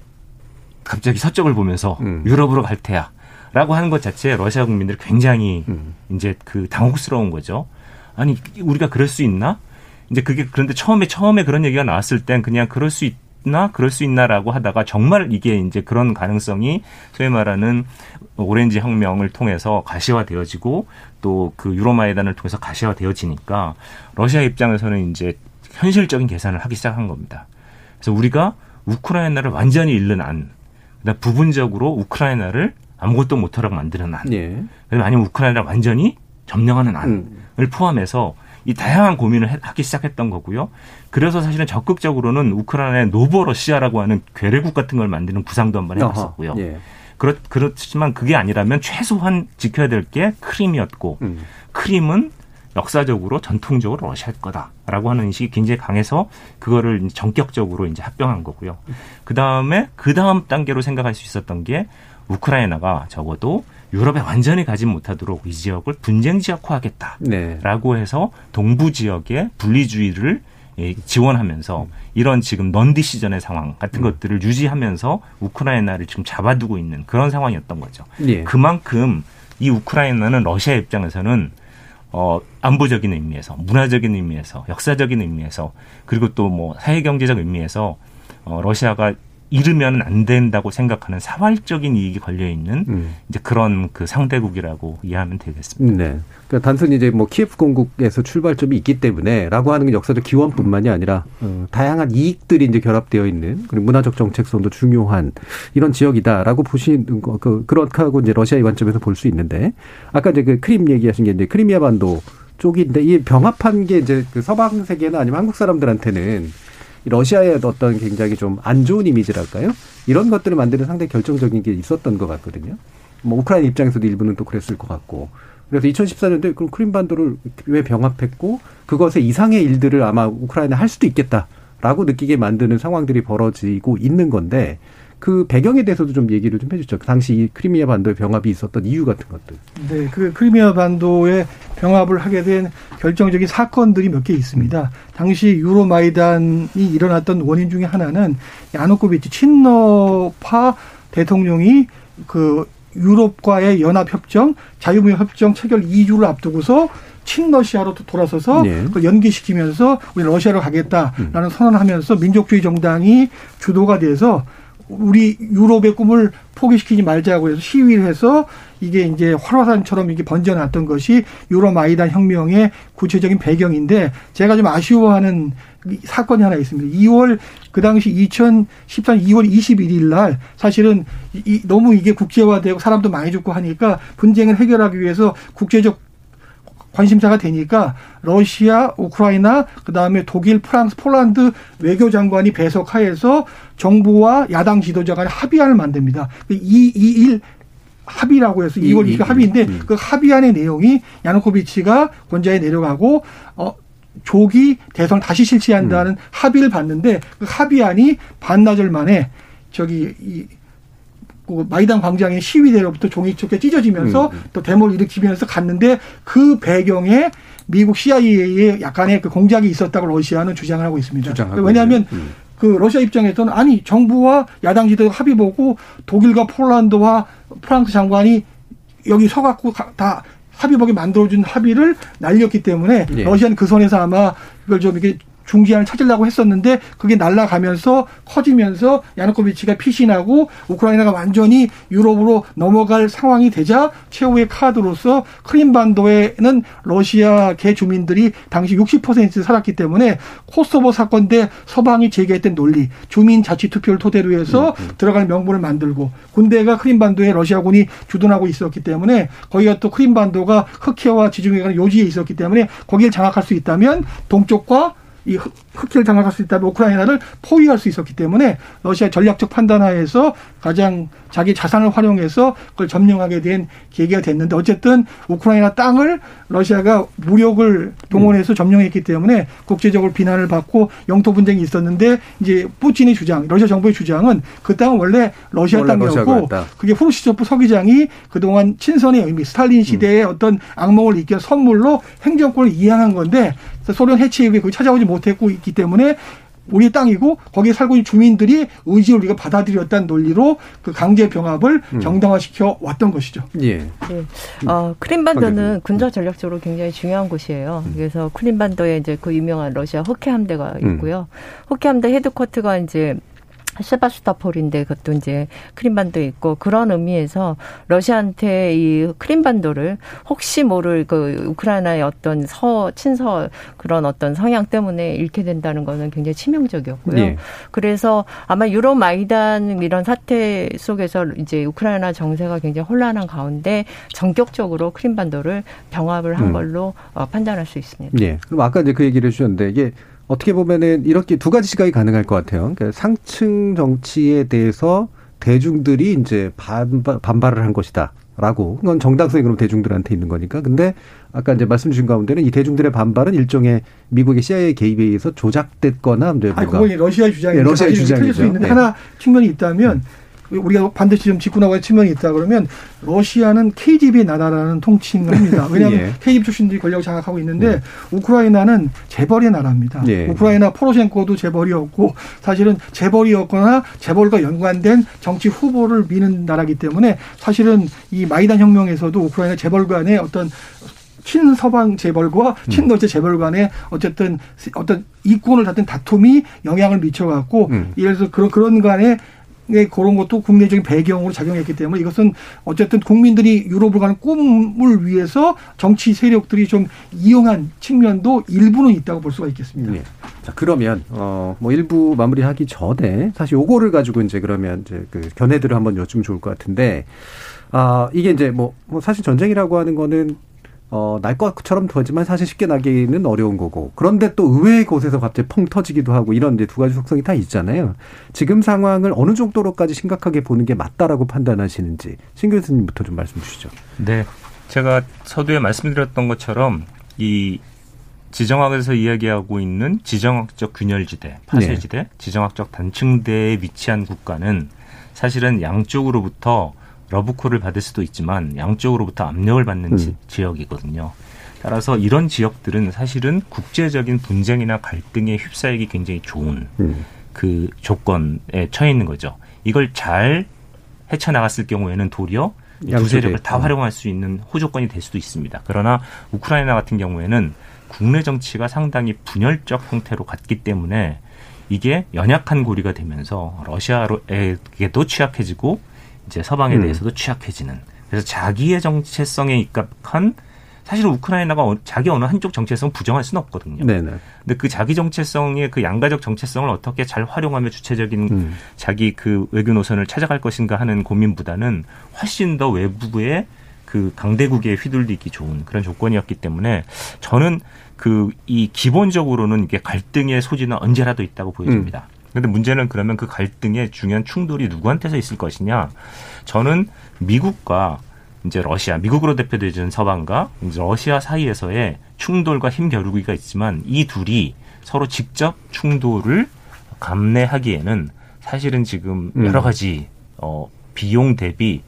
갑자기 서쪽을 보면서 음. 유럽으로 갈 테야. 라고 하는 것 자체에 러시아 국민들이 굉장히 음. 이제 그 당혹스러운 거죠. 아니, 우리가 그럴 수 있나? 이제 그게 그런데 처음에 처음에 그런 얘기가 나왔을 땐 그냥 그럴 수 있, 나 그럴 수 있나라고 하다가 정말 이게 이제 그런 가능성이 소위 말하는 오렌지 혁명을 통해서 가시화되어지고 또 그 유로마이단을 통해서 가시화되어지니까 러시아 입장에서는 이제 현실적인 계산을 하기 시작한 겁니다. 그래서 우리가 우크라이나를 완전히 잃는 안, 그다음 부분적으로 우크라이나를 아무것도 못하라고 만드는 안, 예. 아니면 우크라이나를 완전히 점령하는 안을 음. 포함해서 이 다양한 고민을 하기 시작했던 거고요. 그래서 사실은 적극적으로는 우크라이나의 노보러시아라고 하는 괴뢰국 같은 걸 만드는 구상도 한번 해봤었고요. 예. 그렇, 그렇지만 그게 아니라면 최소한 지켜야 될 게 크림이었고 음. 크림은 역사적으로 전통적으로 러시아 거다라고 하는 인식이 굉장히 강해서 그거를 전격적으로 이제 합병한 거고요. 그 다음에 그 다음 단계로 생각할 수 있었던 게 우크라이나가 적어도 유럽에 완전히 가지 못하도록 이 지역을 분쟁 지역화하겠다라고 네. 해서 동부 지역의 분리주의를 예, 지원하면서 이런 지금 넌디시전의 상황 같은 음. 것들을 유지하면서 우크라이나를 지금 잡아두고 있는 그런 상황이었던 거죠. 예. 그만큼 이 우크라이나는 러시아 입장에서는 어, 안보적인 의미에서, 문화적인 의미에서, 역사적인 의미에서, 그리고 또 뭐 사회 경제적 의미에서 어, 러시아가 잃으면 안 된다고 생각하는 사활적인 이익이 걸려 있는 음. 이제 그런 그 상대국이라고 이해하면 되겠습니다. 네. 그러니까 단순히 이제 뭐 키예프 공국에서 출발점이 있기 때문에라고 하는 게 역사적 기원뿐만이 아니라 어, 다양한 이익들이 이제 결합되어 있는 그리고 문화적 정책성도 중요한 이런 지역이다라고 보시는 거 그, 그렇게 하고 이제 러시아의 관점에서 볼 수 있는데 아까 이제 그 크림 얘기하신 게 이제 크리미아 반도 쪽인데 이 병합한 게 이제 그 서방 세계나 아니면 한국 사람들한테는 러시아의 어떤 굉장히 좀 안 좋은 이미지랄까요? 이런 것들을 만드는 상당히 결정적인 게 있었던 것 같거든요. 뭐 우크라이나 입장에서도 일부는 또 그랬을 것 같고. 그래서 2014년도에 그럼 크림반도를 왜 병합했고 그것의 이상의 일들을 아마 우크라이나 할 수도 있겠다라고 느끼게 만드는 상황들이 벌어지고 있는 건데 그 배경에 대해서도 좀 얘기를 좀 해주죠. 그 당시 이 크리미아 반도의 병합이 있었던 이유 같은 것들. 네, 그 크리미아 반도의 병합을 하게 된 결정적인 사건들이 몇 개 있습니다. 당시 유로마이단이 일어났던 원인 중에 하나는 야누코비치 친러파 대통령이 그 유럽과의 연합협정, 자유무역협정 체결 2주를 앞두고서 친러시아로 돌아서서 네. 그걸 연기시키면서 우리 러시아로 가겠다라는 음. 선언을 하면서 민족주의 정당이 주도가 돼서 우리 유럽의 꿈을 포기시키지 말자고 해서 시위를 해서 이게 이제 활화산처럼 이게 번져났던 것이 유럽 아이단 혁명의 구체적인 배경인데 제가 좀 아쉬워하는 사건이 하나 있습니다. 2월 그 당시 2014년 2월 21일 날 사실은 이, 너무 이게 국제화되고 사람도 많이 죽고 하니까 분쟁을 해결하기 위해서 국제적 관심사가 되니까 러시아, 우크라이나, 그 다음에 독일, 프랑스, 폴란드 외교장관이 배석하에서 정부와 야당 지도자 간의 합의안을 만듭니다. 이2일 합의라고 해서 2월 2일 합의인데 음. 그 합의안의 내용이 야누코비치가 권좌에 내려가고 어 조기 대선을 다시 실시한다는 음. 합의를 봤는데 그 합의안이 반나절 만에 저기 이그 마이단 광장의 시위대로부터 종이 촉에 찢어지면서 음, 음. 또 데모를 일으키면서 갔는데 그 배경에 미국 CIA의 약간의 그 공작이 있었다고 러시아는 주장을 하고 있습니다. 왜냐하면 음. 그 러시아 입장에서는 아니 정부와 야당 지도 합의 보고 독일과 폴란드와 프랑스 장관이 여기 서갖고 다 합의복에 만들어준 합의를 날렸기 때문에 예. 러시아는 그 선에서 아마 이걸 좀 이게 중지안을 찾으려고 했었는데 그게 날아가면서 커지면서 야누코비치가 피신하고 우크라이나가 완전히 유럽으로 넘어갈 상황이 되자 최후의 카드로서 크림반도에는 러시아 계 주민들이 당시 60% 살았기 때문에 코소보 사건 때 서방이 제기했던 논리 주민 자치 투표를 토대로 해서 음, 음. 들어갈 명분을 만들고 군대가 크림반도에 러시아군이 주둔하고 있었기 때문에 거기가 또 크림반도가 흑해와 지중해가 요지에 있었기 때문에 거기를 장악할 수 있다면 동쪽과 이 흑해를 장악할 수 있다면 우크라이나를 포위할 수 있었기 때문에 러시아 전략적 판단하에서 가장 자기 자산을 활용해서 그걸 점령하게 된 계기가 됐는데 어쨌든 우크라이나 땅을 러시아가 무력을 동원해서 점령했기 때문에 국제적으로 비난을 받고 영토 분쟁이 있었는데 이제 푸틴의 주장, 러시아 정부의 주장은 그 땅은 원래 러시아 땅이었고 그게 후르시초프 서기장이 그동안 친선의 의미, 스탈린 시대의 음. 어떤 악몽을 이겨 선물로 행정권을 이양한 건데 소련 해체 이후에 그 찾아오지 못했고 있기 때문에 우리 땅이고 거기에 살고 있는 주민들이 의지를 우리가 받아들였다는 논리로 그 강제 병합을 음. 정당화시켜 왔던 것이죠. 예. 네. 어, 크림반도는 군사 전략적으로 굉장히 중요한 곳이에요. 음. 그래서 크림반도에 이제 그 유명한 러시아 호케 함대가 음. 있고요. 음. 호케 함대 헤드쿼터가 이제 세바스토폴인데 그것도 이제 크림반도에 있고 그런 의미에서 러시아한테 이 크림반도를 혹시 모를 그 우크라이나의 어떤 서 친서 그런 어떤 성향 때문에 잃게 된다는 거는 굉장히 치명적이었고요. 네. 그래서 아마 유럽 마이단 이런 사태 속에서 이제 우크라이나 정세가 굉장히 혼란한 가운데 전격적으로 크림반도를 병합을 한 음. 걸로 어, 판단할 수 있습니다. 네. 그럼 아까 이제 그 얘기를 해주셨는데 이게 어떻게 보면은 이렇게 두 가지 시각이 가능할 것 같아요. 그러니까 상층 정치에 대해서 대중들이 이제 반발, 반발을 한 것이다. 라고. 그건 정당성이 그럼 대중들한테 있는 거니까. 근데 아까 이제 말씀 주신 가운데는 이 대중들의 반발은 일종의 미국의 CIA 개입에 의해서 조작됐거나 이제 아, 그건 러시아 주장이 네, 러시아 주장이죠. 수 있는데 네. 하나 측면이 있다면 음. 우리가 반드시 좀 짚고 나가야 측면이 있다 그러면 러시아는 KGB 나라라는 통칭을 합니다. 왜냐하면 예. KGB 출신들이 권력을 장악하고 있는데 예. 우크라이나는 재벌의 나라입니다. 예. 우크라이나 포로셴코도 재벌이었고 사실은 재벌이었거나 재벌과 연관된 정치 후보를 미는 나라기 때문에 사실은 이 마이단 혁명에서도 우크라이나 재벌 간의 어떤 친서방 재벌과 음. 친러시아 재벌 간의 어쨌든 어떤 이권을 다툰 다툼이 영향을 미쳐갖고 음. 예를 들어서 그런 그런 간에 그런 것도 국내적인 배경으로 작용했기 때문에 이것은 어쨌든 국민들이 유럽을 가는 꿈을 위해서 정치 세력들이 좀 이용한 측면도 일부는 있다고 볼 수가 있겠습니다. 네. 자 그러면 어뭐 일부 마무리하기 전에 사실 요거를 가지고 이제 그러면 이제 그 견해들을 한번 여쭈면 좋을 것 같은데 아 이게 이제 뭐, 뭐 사실 전쟁이라고 하는 거는 어, 날 것처럼 되지만 사실 쉽게 나기는 어려운 거고. 그런데 또 의외의 곳에서 갑자기 펑 터지기도 하고 이런 이제 두 가지 속성이 다 있잖아요. 지금 상황을 어느 정도로까지 심각하게 보는 게 맞다라고 판단하시는지 신 교수님부터 좀 말씀 주시죠. 네. 제가 서두에 말씀드렸던 것처럼 이 지정학에서 이야기하고 있는 지정학적 균열지대, 파쇄지대, 네. 지정학적 단층대에 위치한 국가는 사실은 양쪽으로부터 러브콜을 받을 수도 있지만 양쪽으로부터 압력을 받는 음. 지, 역이거든요 따라서 이런 지역들은 사실은 국제적인 분쟁이나 갈등에 휩싸이기 굉장히 좋은 음. 그 조건에 처해 있는 거죠. 이걸 잘 헤쳐나갔을 경우에는 도리어 두 세력을 다 음. 활용할 수 있는 호조건이 될 수도 있습니다. 그러나 우크라이나 같은 경우에는 국내 정치가 상당히 분열적 형태로 갔기 때문에 이게 연약한 고리가 되면서 러시아에게도 취약해지고 이제 서방에 음. 대해서도 취약해지는 그래서 자기의 정체성에 입각한 사실은 우크라이나가 어, 자기 어느 한쪽 정체성 부정할 수는 없거든요. 네네. 근데 그 자기 정체성의 그 양가적 정체성을 어떻게 잘 활용하며 주체적인 음. 자기 그 외교 노선을 찾아갈 것인가 하는 고민보다는 훨씬 더 외부의 그 강대국에 휘둘리기 좋은 그런 조건이었기 때문에 저는 그 이 기본적으로는 이게 갈등의 소지는 언제라도 있다고 보여집니다. 음. 근데 문제는 그러면 그 갈등의 중요한 충돌이 누구한테서 있을 것이냐? 저는 미국과 이제 러시아, 미국으로 대표되는 서방과 이제 러시아 사이에서의 충돌과 힘겨루기가 있지만 이 둘이 서로 직접 충돌을 감내하기에는 사실은 지금 음. 여러 가지 어 비용 대비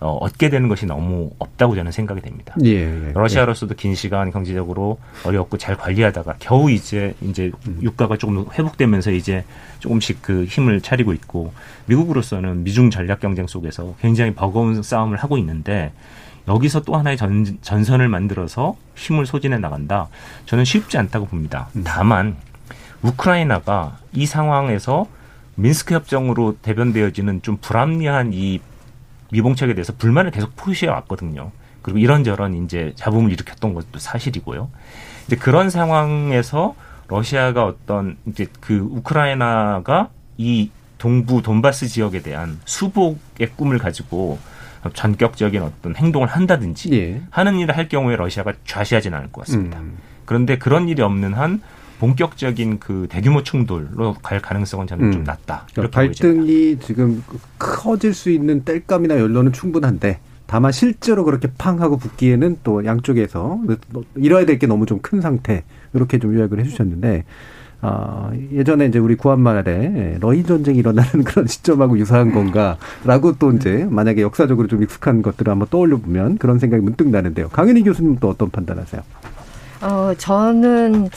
어, 얻게 되는 것이 너무 없다고 저는 생각이 됩니다. 예, 예, 러시아로서도 긴 시간 경제적으로 어렵고 잘 관리하다가 겨우 이제 이제 음. 유가가 조금 회복되면서 이제 조금씩 그 힘을 차리고 있고 미국으로서는 미중 전략 경쟁 속에서 굉장히 버거운 싸움을 하고 있는데 여기서 또 하나의 전, 전선을 만들어서 힘을 소진해 나간다. 저는 쉽지 않다고 봅니다. 음. 다만 우크라이나가 이 상황에서 민스크 협정으로 대변되어지는 좀 불합리한 이 미봉책에 대해서 불만을 계속 표시해 왔거든요. 그리고 이런저런 이제 잡음을 일으켰던 것도 사실이고요. 이제 그런 상황에서 러시아가 어떤 이제 그 우크라이나가 이 동부 돈바스 지역에 대한 수복의 꿈을 가지고 전격적인 어떤 행동을 한다든지 예. 하는 일을 할 경우에 러시아가 좌시하지는 않을 것 같습니다. 음. 그런데 그런 일이 없는 한 본격적인 그 대규모 충돌로 갈 가능성은 저는 음. 좀 낮다. 그러니까 발등이 보여집니다. 지금 커질 수 있는 뗄감이나 연료는 충분한데 다만 실제로 그렇게 팡 하고 붙기에는 또 양쪽에서 이뤄야 될 게 너무 좀 큰 상태 이렇게 좀 요약을 해주셨는데 아, 예전에 이제 우리 구한말에 러인 전쟁이 일어나는 그런 시점하고 유사한 건가라고 또 이제 만약에 역사적으로 좀 익숙한 것들을 한번 떠올려 보면 그런 생각이 문득 나는데요. 강현희 교수님 또 어떤 판단하세요? 어, 저는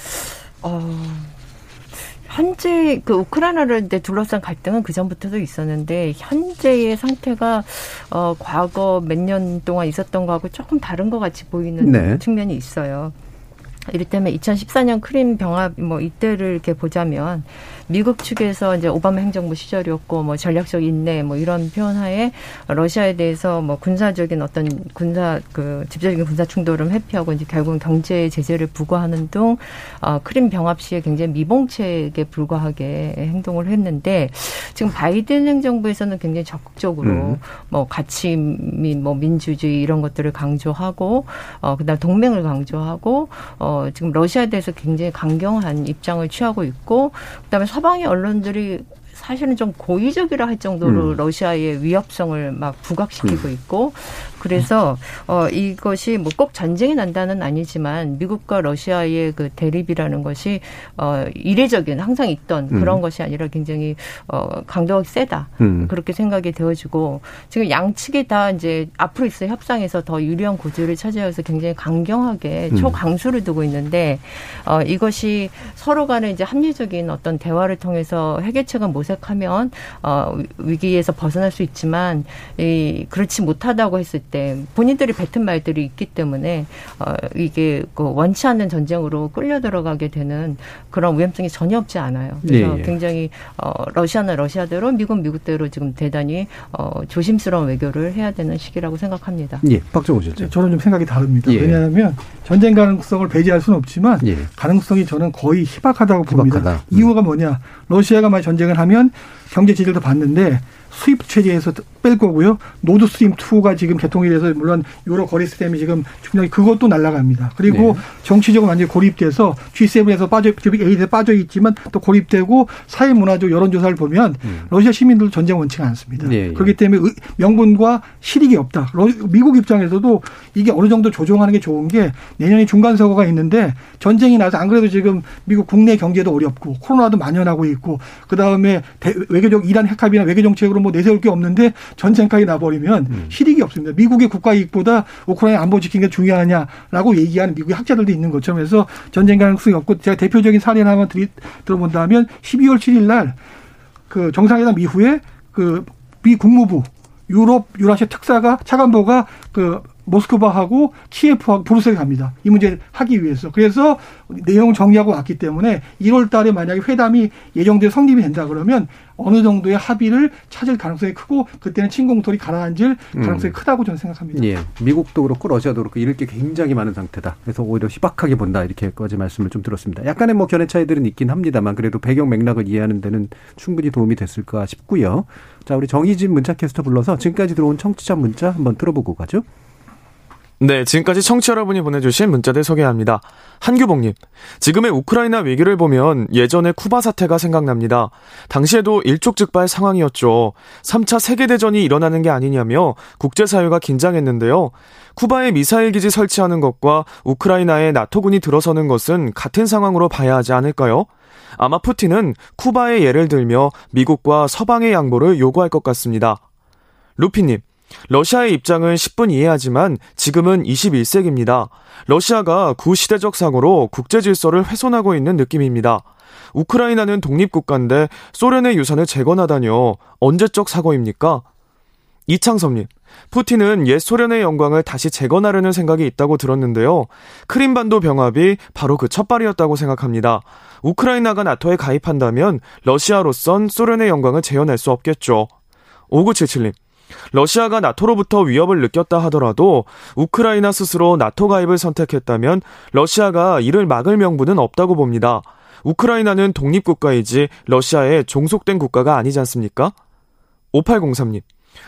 어, 현재 그 우크라이나를 이제 둘러싼 갈등은 그 전부터도 있었는데 현재의 상태가 어 과거 몇 년 동안 있었던 거하고 조금 다른 것 같이 보이는 네. 측면이 있어요. 이를테면 2014년 크림 병합 뭐 이때를 이렇게 보자면 미국 측에서 이제 오바마 행정부 시절이었고 뭐 전략적 인내 뭐 이런 표현하에 러시아에 대해서 뭐 군사적인 어떤 군사 그 집적인 군사 충돌을 회피하고 이제 결국은 경제 제재를 부과하는 등 어, 크림 병합 시에 굉장히 미봉책에 불과하게 행동을 했는데 지금 바이든 행정부에서는 굉장히 적극적으로 음. 뭐 가치 및뭐 민주주의 이런 것들을 강조하고 어 그다음 동맹을 강조하고 어 지금 러시아에 대해서 굉장히 강경한 입장을 취하고 있고 그다음에 서 방의 언론들이 사실은 좀 고의적이라 할 정도로 음. 러시아의 위협성을 막 부각시키고 음. 있고 그래서 어 이것이 뭐 꼭 전쟁이 난다는 아니지만 미국과 러시아의 그 대립이라는 것이 어 이례적인 항상 있던 음. 그런 것이 아니라 굉장히 어 강도가 세다 음. 그렇게 생각이 되어지고 지금 양측이 다 이제 앞으로 있을 협상에서 더 유리한 구조를 차지해서 굉장히 강경하게 음. 초강수를 두고 있는데 어 이것이 서로 간에 이제 합리적인 어떤 대화를 통해서 해결책을 모색 하면 어 위기에서 벗어날 수 있지만 이 그렇지 못하다고 했을 때 본인들이 뱉은 말들이 있기 때문에 어 이게 그 원치 않는 전쟁으로 끌려 들어가게 되는 그런 위험성이 전혀 없지 않아요. 그래서 예, 예. 굉장히 어 러시아는 러시아대로 미국 미국대로 지금 대단히 어 조심스러운 외교를 해야 되는 시기라고 생각합니다. 예, 박정호 실장. 저는 좀 생각이 다릅니다. 예. 왜냐하면 전쟁 가능성을 배제할 수는 없지만 예. 가능성이 저는 거의 희박하다고 봅니다. 희박하다. 이유가 뭐냐? 러시아가 만약 전쟁을 하면 보면 경제 지지를 더 받는데 수입 체제에서 뺄 거고요. 노드 스트림 2가 지금 개통이 돼서 물론 유로 거리 시스템이 지금 중요히 그것도 날아갑니다. 그리고 네. 정치적으로 완전히 고립돼서 G7에서 빠져 G8에 빠져 있지만 또 고립되고 사회 문화적 여론 조사를 보면 음. 러시아 시민들 전쟁 원치가 않습니다. 네, 네. 그렇기 때문에 명분과 실익이 없다. 미국 입장에서도 이게 어느 정도 조정하는 게 좋은 게 내년에 중간 선거가 있는데 전쟁이 나서 안 그래도 지금 미국 국내 경제도 어렵고 코로나도 만연하고 있고 그 다음에 외 교적 이란 핵합이나 외교 정책으로 뭐 내세울 게 없는데 전쟁까지 나버리면 음. 실익이 없습니다. 미국의 국가 이익보다 우크라이나 안보 지키는 게 중요하냐라고 얘기하는 미국의 학자들도 있는 것처럼 해서 전쟁 가능성이 없고 제가 대표적인 사례 하나만 드리, 들어본다면 12월 7일 날 그 정상회담 이후에 그 미 국무부 유럽 유라시아 특사가 차관보가 그 모스크바하고 키예프하고 브루셀에 갑니다. 이 문제를 하기 위해서. 그래서 내용을 정리하고 왔기 때문에 1월 달에 만약에 회담이 예정돼 성립이 된다 그러면 어느 정도의 합의를 찾을 가능성이 크고 그때는 침공돌이 가라앉을 가능성이 음. 크다고 저는 생각합니다. 예. 미국도 그렇고 러시아도 그렇고 이럴 게 굉장히 많은 상태다. 그래서 오히려 희박하게 본다 이렇게까지 말씀을 좀 들었습니다. 약간의 뭐 견해 차이들은 있긴 합니다만 그래도 배경 맥락을 이해하는 데는 충분히 도움이 됐을까 싶고요. 자, 우리 정희진 문자 캐스터 불러서 지금까지 들어온 청취자 문자 한번 들어보고 가죠. 네, 지금까지 청취 여러분이 보내주신 문자들 소개합니다. 한규봉님, 지금의 우크라이나 위기를 보면 예전의 쿠바 사태가 생각납니다. 당시에도 일촉즉발 상황이었죠. 3차 세계대전이 일어나는 게 아니냐며 국제사회가 긴장했는데요. 쿠바에 미사일 기지 설치하는 것과 우크라이나에 나토군이 들어서는 것은 같은 상황으로 봐야 하지 않을까요? 아마 푸틴은 쿠바의 예를 들며 미국과 서방의 양보를 요구할 것 같습니다. 루피님, 러시아의 입장은 10분 이해하지만 지금은 21세기입니다. 러시아가 구시대적 사고로 국제 질서를 훼손하고 있는 느낌입니다. 우크라이나는 독립국가인데 소련의 유산을 재건하다뇨. 언제적 사고입니까? 이창섭님, 푸틴은 옛 소련의 영광을 다시 재건하려는 생각이 있다고 들었는데요. 크림반도 병합이 바로 그 첫발이었다고 생각합니다. 우크라이나가 나토에 가입한다면 러시아로선 소련의 영광을 재현할 수 없겠죠. 5977님, 러시아가 나토로부터 위협을 느꼈다 하더라도 우크라이나 스스로 나토 가입을 선택했다면 러시아가 이를 막을 명분은 없다고 봅니다. 우크라이나는 독립국가이지 러시아의 종속된 국가가 아니지 않습니까? 5803님.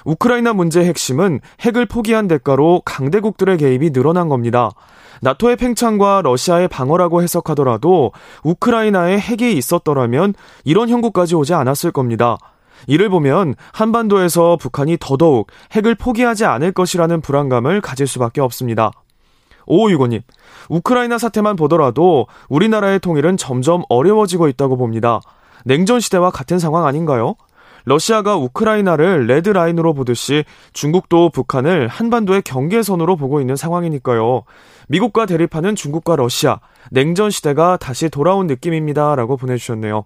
우크라이나 문제의 핵심은 핵을 포기한 대가로 강대국들의 개입이 늘어난 겁니다. 나토의 팽창과 러시아의 방어라고 해석하더라도 우크라이나에 핵이 있었더라면 이런 형국까지 오지 않았을 겁니다. 이를 보면 한반도에서 북한이 더더욱 핵을 포기하지 않을 것이라는 불안감을 가질 수밖에 없습니다. 오유고님, 우크라이나 사태만 보더라도 우리나라의 통일은 점점 어려워지고 있다고 봅니다. 냉전 시대와 같은 상황 아닌가요? 러시아가 우크라이나를 레드라인으로 보듯이 중국도 북한을 한반도의 경계선으로 보고 있는 상황이니까요. 미국과 대립하는 중국과 러시아, 냉전 시대가 다시 돌아온 느낌입니다. 라고 보내주셨네요.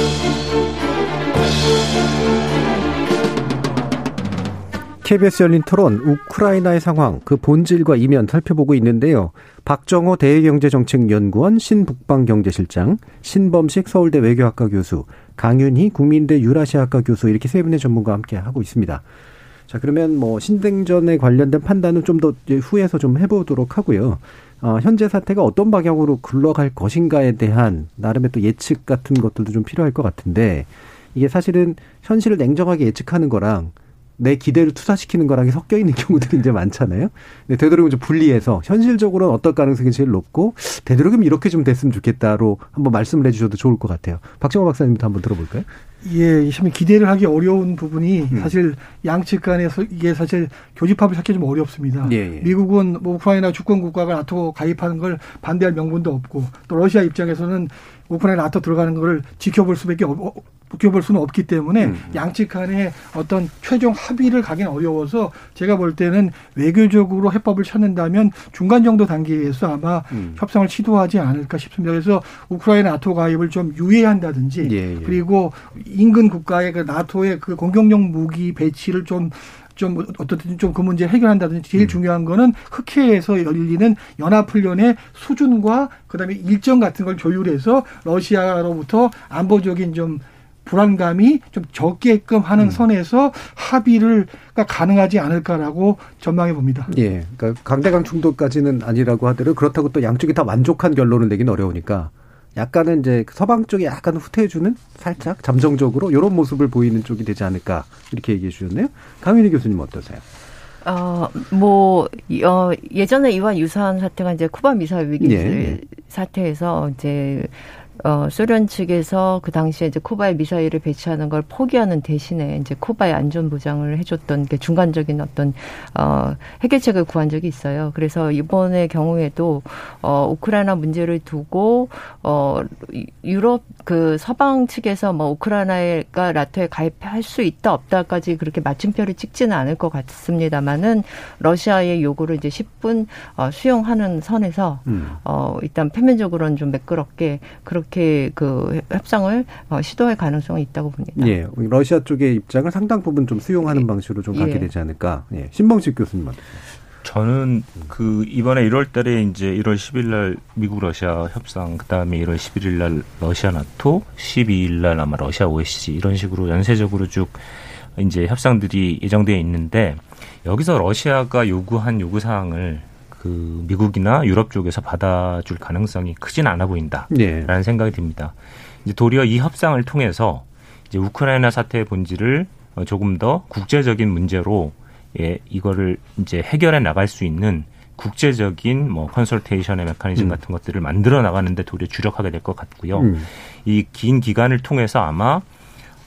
KBS 열린 토론 우크라이나의 상황 그 본질과 이면 살펴보고 있는데요. 박정호 대외경제정책연구원 신북방경제실장, 신범식 서울대 외교학과 교수, 강윤희 국민대 유라시아학과 교수 이렇게 세 분의 전문가와 함께 하고 있습니다. 자 그러면 뭐 신냉전에 관련된 판단은 좀 더 후에서 좀 해보도록 하고요. 어, 현재 사태가 어떤 방향으로 굴러갈 것인가에 대한 나름의 또 예측 같은 것들도 좀 필요할 것 같은데 이게 사실은 현실을 냉정하게 예측하는 거랑 내 기대를 투사시키는 거랑 섞여 있는 경우들이 이제 많잖아요. 근데 되도록이면 좀 분리해서 현실적으로는 어떨 가능성이 제일 높고 되도록이면 이렇게 좀 됐으면 좋겠다로 한번 말씀을 해주셔도 좋을 것 같아요. 박정호 박사님부터 한번 들어볼까요? 예, 참 기대를 하기 어려운 부분이 음. 사실 양측 간에서 이게 사실 교집합을 찾기 좀 어렵습니다. 예, 예. 미국은 뭐 우크라이나 주권 국가가 나토 가입하는 걸 반대할 명분도 없고 또 러시아 입장에서는 우크라이나 나토 들어가는 거를 지켜볼 수밖에 없, 지켜볼 수는 없기 때문에 음. 양측 간에 어떤 최종 합의를 가기는 어려워서 제가 볼 때는 외교적으로 해법을 찾는다면 중간 정도 단계에서 아마 음. 협상을 시도하지 않을까 싶습니다. 그래서 우크라이나 나토 가입을 좀 유예한다든지 예, 예. 그리고 인근 국가의 그 나토의 그 공격용 무기 배치를 좀좀 어떻든 좀 그 문제 해결한다든지 제일 음. 중요한 거는 흑해에서 열리는 연합훈련의 수준과 그다음에 일정 같은 걸 조율해서 러시아로부터 안보적인 좀 불안감이 좀 적게끔 하는 음. 선에서 합의를 가능하지 않을까라고 전망해 봅니다. 예. 그러니까 강대강 충돌까지는 아니라고 하더라도 그렇다고 또 양쪽이 다 만족한 결론을 내기는 어려우니까 약간은 이제 서방 쪽에 약간 후퇴해주는 살짝 잠정적으로 이런 모습을 보이는 쪽이 되지 않을까 이렇게 얘기해 주셨네요. 강윤희 교수님 어떠세요? 어, 뭐, 어, 예전에 이와 유사한 사태가 이제 쿠바 미사일 위기 예. 사태에서 이제 어, 소련 측에서 그 당시에 이제 쿠바에 미사일을 배치하는 걸 포기하는 대신에 이제 쿠바의 안전 보장을 해줬던 게 중간적인 어떤 어, 해결책을 구한 적이 있어요. 그래서 이번의 경우에도 어, 우크라이나 문제를 두고 어, 유럽 그 서방 측에서 뭐 우크라이나가 나토에 가입할 수 있다 없다까지 그렇게 맞춤표를 찍지는 않을 것 같습니다만은 러시아의 요구를 이제 10분 어, 수용하는 선에서 음. 어, 일단 표면적으로는 좀 매끄럽게 그렇게 이렇게 그 협상을 어, 시도할 가능성이 있다고 봅니다. 예, 러시아 쪽의 입장을 상당 부분 좀 수용하는 예. 방식으로 좀 가게 예. 되지 않을까. 예. 신봉식 교수님 저는 그 이번에 1월 달에 이제 1월 10일 날 미국 러시아 협상 그다음에 1월 11일 날 러시아 나토 12일 날 아마 러시아 OSC 이런 식으로 연쇄적으로 쭉 이제 협상들이 예정되어 있는데 여기서 러시아가 요구한 요구 사항을 그 미국이나 유럽 쪽에서 받아줄 가능성이 크진 않아 보인다라는 예. 생각이 듭니다. 이제 도리어 이 협상을 통해서 이제 우크라이나 사태의 본질을 조금 더 국제적인 문제로 예, 이거를 이제 해결해 나갈 수 있는 국제적인 뭐 컨설테이션의 메커니즘 음. 같은 것들을 만들어 나가는데 도리어 주력하게 될 것 같고요. 음. 이긴 기간을 통해서 아마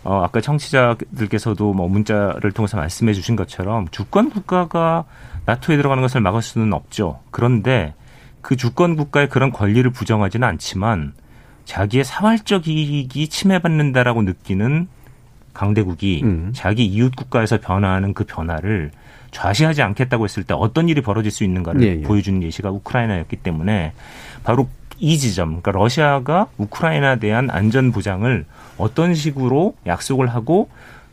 어, 아까 청취자들께서도 뭐 문자를 통해서 말씀해 주신 것처럼 주권 국가가 나토에 들어가는 것을 막을 수는 없죠. 그런데 그 주권 국가의 그런 권리를 부정하지는 않지만 자기의 사활적 이익이 침해받는다라고 느끼는 강대국이 음. 자기 이웃 국가에서 변화하는 그 변화를 좌시하지 않겠다고 했을 때 어떤 일이 벌어질 수 있는가를 예, 예. 보여주는 예시가 우크라이나였기 때문에 바로 이 지점, 그러니까 러시아가 우크라이나에 대한 안전 보장을 어떤 식으로 약속을 하고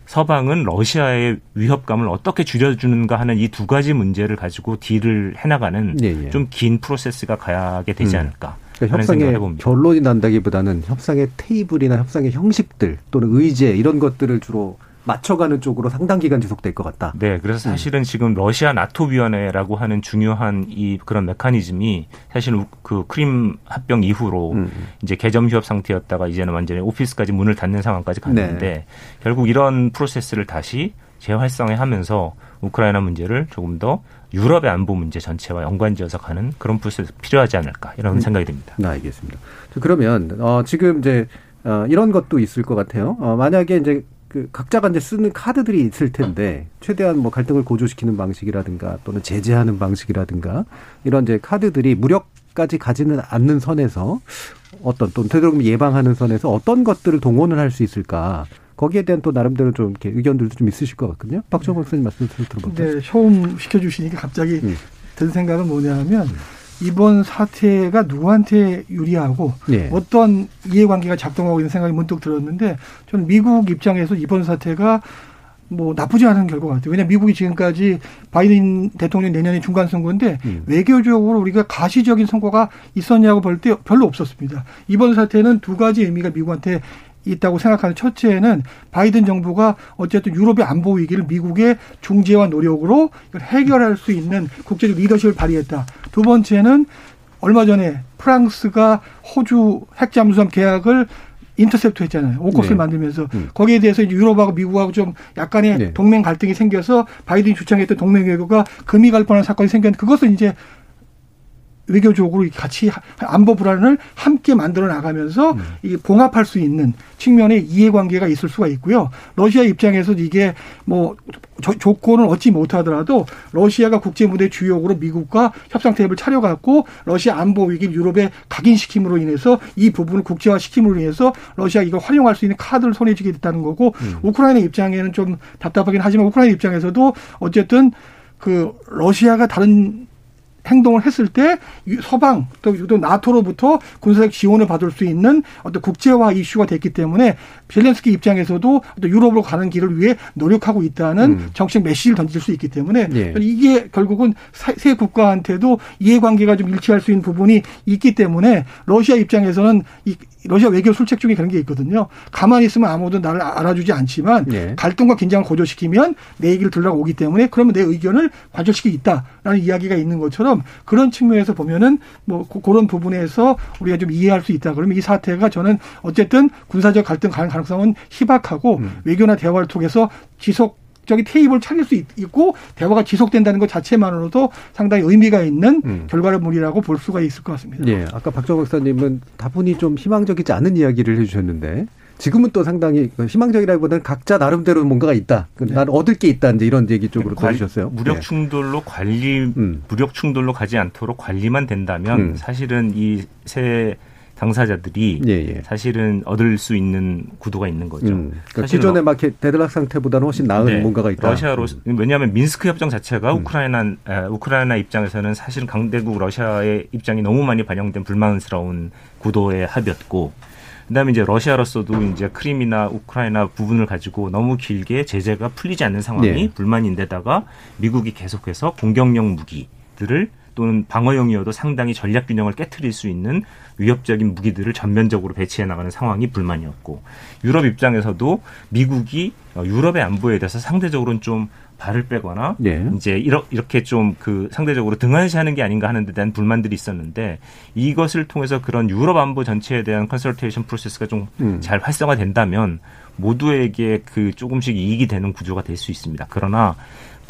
서방은 러시아의 위협감을 어떻게 줄여주는가 하는 이 두 가지 문제를 가지고 딜을 해나가는 예, 예. 좀긴 프로세스가 가야게 되지 음. 않을까. 그러니까 협상의 결론이 난다기보다는 협상의 테이블이나 협상의 형식들 또는 의제 이런 것들을 주로 맞춰가는 쪽으로 상당 기간 지속될 것 같다. 네, 그래서 음. 사실은 음. 지금 러시아 나토 위원회라고 하는 중요한 이 그런 메커니즘이 사실 그 크림 합병 이후로 음. 이제 개점 휴업 상태였다가 이제는 완전히 오피스까지 문을 닫는 상황까지 갔는데 네. 결국 이런 프로세스를 다시 재활성화하면서 우크라이나 문제를 조금 더 유럽의 안보 문제 전체와 연관지어서 가는 그런 프로세스 필요하지 않을까 이런 음. 생각이 듭니다. 네, 알겠습니다. 그러면 어, 지금 이제 어, 이런 것도 있을 것 같아요. 어, 만약에 이제 그 각자가 이제 쓰는 카드들이 있을 텐데 최대한 뭐 갈등을 고조시키는 방식이라든가 또는 제재하는 방식이라든가 이런 이제 카드들이 무력까지 가지는 않는 선에서 어떤 또 되도록이면 예방하는 선에서 어떤 것들을 동원을 할 수 있을까 거기에 대한 또 나름대로 좀 이렇게 의견들도 좀 있으실 것 같거든요. 박정호 네. 박사님 말씀 들어볼까요? 네, 처음 시켜주시니까 갑자기 음. 든 생각은 뭐냐면 음. 이번 사태가 누구한테 유리하고 네. 어떤 이해관계가 작동하고 있는 생각이 문득 들었는데 저는 미국 입장에서 이번 사태가 뭐 나쁘지 않은 결과 같아요. 왜냐 미국이 지금까지 바이든 대통령 내년에 중간 선거인데 음. 외교적으로 우리가 가시적인 성과가 있었냐고 볼 때 별로 없었습니다. 이번 사태는 두 가지 의미가 미국한테 있다고 생각하는 첫째는 바이든 정부가 어쨌든 유럽의 안보 위기를 미국의 중재와 노력으로 해결할 수 있는 국제적 리더십을 발휘했다. 두 번째는 얼마 전에 프랑스가 호주 핵잠수함 계약을 인터셉트 했잖아요. 오커스를 네. 만들면서 음. 거기에 대해서 이제 유럽하고 미국하고 좀 약간의 네. 동맹 갈등이 생겨서 바이든이 주창했던 동맹 외교가 금이 갈 뻔한 사건이 생겼는데 그것은 이제 외교적으로 같이 안보 불안을 함께 만들어 나가면서 음. 이 봉합할 수 있는 측면의 이해관계가 있을 수가 있고요. 러시아 입장에서 이게 뭐 조건을 얻지 못하더라도 러시아가 국제 무대 주역으로 미국과 협상 테이블 차려갖고 러시아 안보 위기 유럽에 각인시킴으로 인해서 이 부분을 국제화시킴으로 인해서 러시아 이걸 활용할 수 있는 카드를 손에 쥐게 됐다는 거고 음. 우크라이나 입장에는 좀 답답하긴 하지만 우크라이나 입장에서도 어쨌든 그 러시아가 다른 행동을 했을 때 서방 또, 또 나토로부터 군사적 지원을 받을 수 있는 어떤 국제화 이슈가 됐기 때문에 젤렌스키 입장에서도 또 유럽으로 가는 길을 위해 노력하고 있다는 음. 정책 메시지를 던질 수 있기 때문에 예. 이게 결국은 세 국가한테도 이해관계가 좀 일치할 수 있는 부분이 있기 때문에 러시아 입장에서는 이 러시아 외교 술책 중에 그런 게 있거든요. 가만히 있으면 아무도 나를 알아주지 않지만 네. 갈등과 긴장을 고조시키면 내 얘기를 들으라고 오기 때문에 그러면 내 의견을 관철시키고 있다라는 이야기가 있는 것처럼 그런 측면에서 보면은 뭐 그런 부분에서 우리가 좀 이해할 수 있다. 그러면 이 사태가 저는 어쨌든 군사적 갈등 가능성은 희박하고 음. 외교나 대화를 통해서 지속 적인 테이블을 차릴 수 있 고 대화가 지속된다는 것 자체만으로도 상당히 의미가 있는 음. 결과물이라고 볼 수가 있을 것 같습니다. 예, 아까 박정 박사님은 다분히 좀 희망적이지 않은 이야기를 해주셨는데 지금은 또 상당히 그 희망적이라기보다는 각자 나름대로 뭔가가 있다. 그 네. 난 얻을 게 있다. 이제 이런 얘기 쪽으로 가주셨어요. 무력 네. 충돌로 관리, 음. 무력 충돌로 가지 않도록 관리만 된다면 음. 사실은 이새 당사자들이 예, 예. 사실은 얻을 수 있는 구도가 있는 거죠. 음, 그러니까 기존의 막 deadlock 상태보다는 훨씬 나은 네, 뭔가가 있다. 러시아로 왜냐하면 민스크 협정 자체가 음. 우크라이나 에, 우크라이나 입장에서는 사실 강대국 러시아의 입장이 너무 많이 반영된 불만스러운 구도의 합의였고 그다음에 이제 러시아로서도 이제 크림이나 우크라이나 부분을 가지고 너무 길게 제재가 풀리지 않는 상황이 네. 불만인데다가 미국이 계속해서 공격용 무기들을 또는 방어용이어도 상당히 전략 균형을 깨뜨릴 수 있는 위협적인 무기들을 전면적으로 배치해 나가는 상황이 불만이었고 유럽 입장에서도 미국이 유럽의 안보에 대해서 상대적으로는 좀 발을 빼거나 네. 이제 이렇게 좀 그 상대적으로 등한시하는 게 아닌가 하는 데 대한 불만들이 있었는데 이것을 통해서 그런 유럽 안보 전체에 대한 컨설테이션 프로세스가 좀잘 음. 활성화된다면 모두에게 그 조금씩 이익이 되는 구조가 될 수 있습니다. 그러나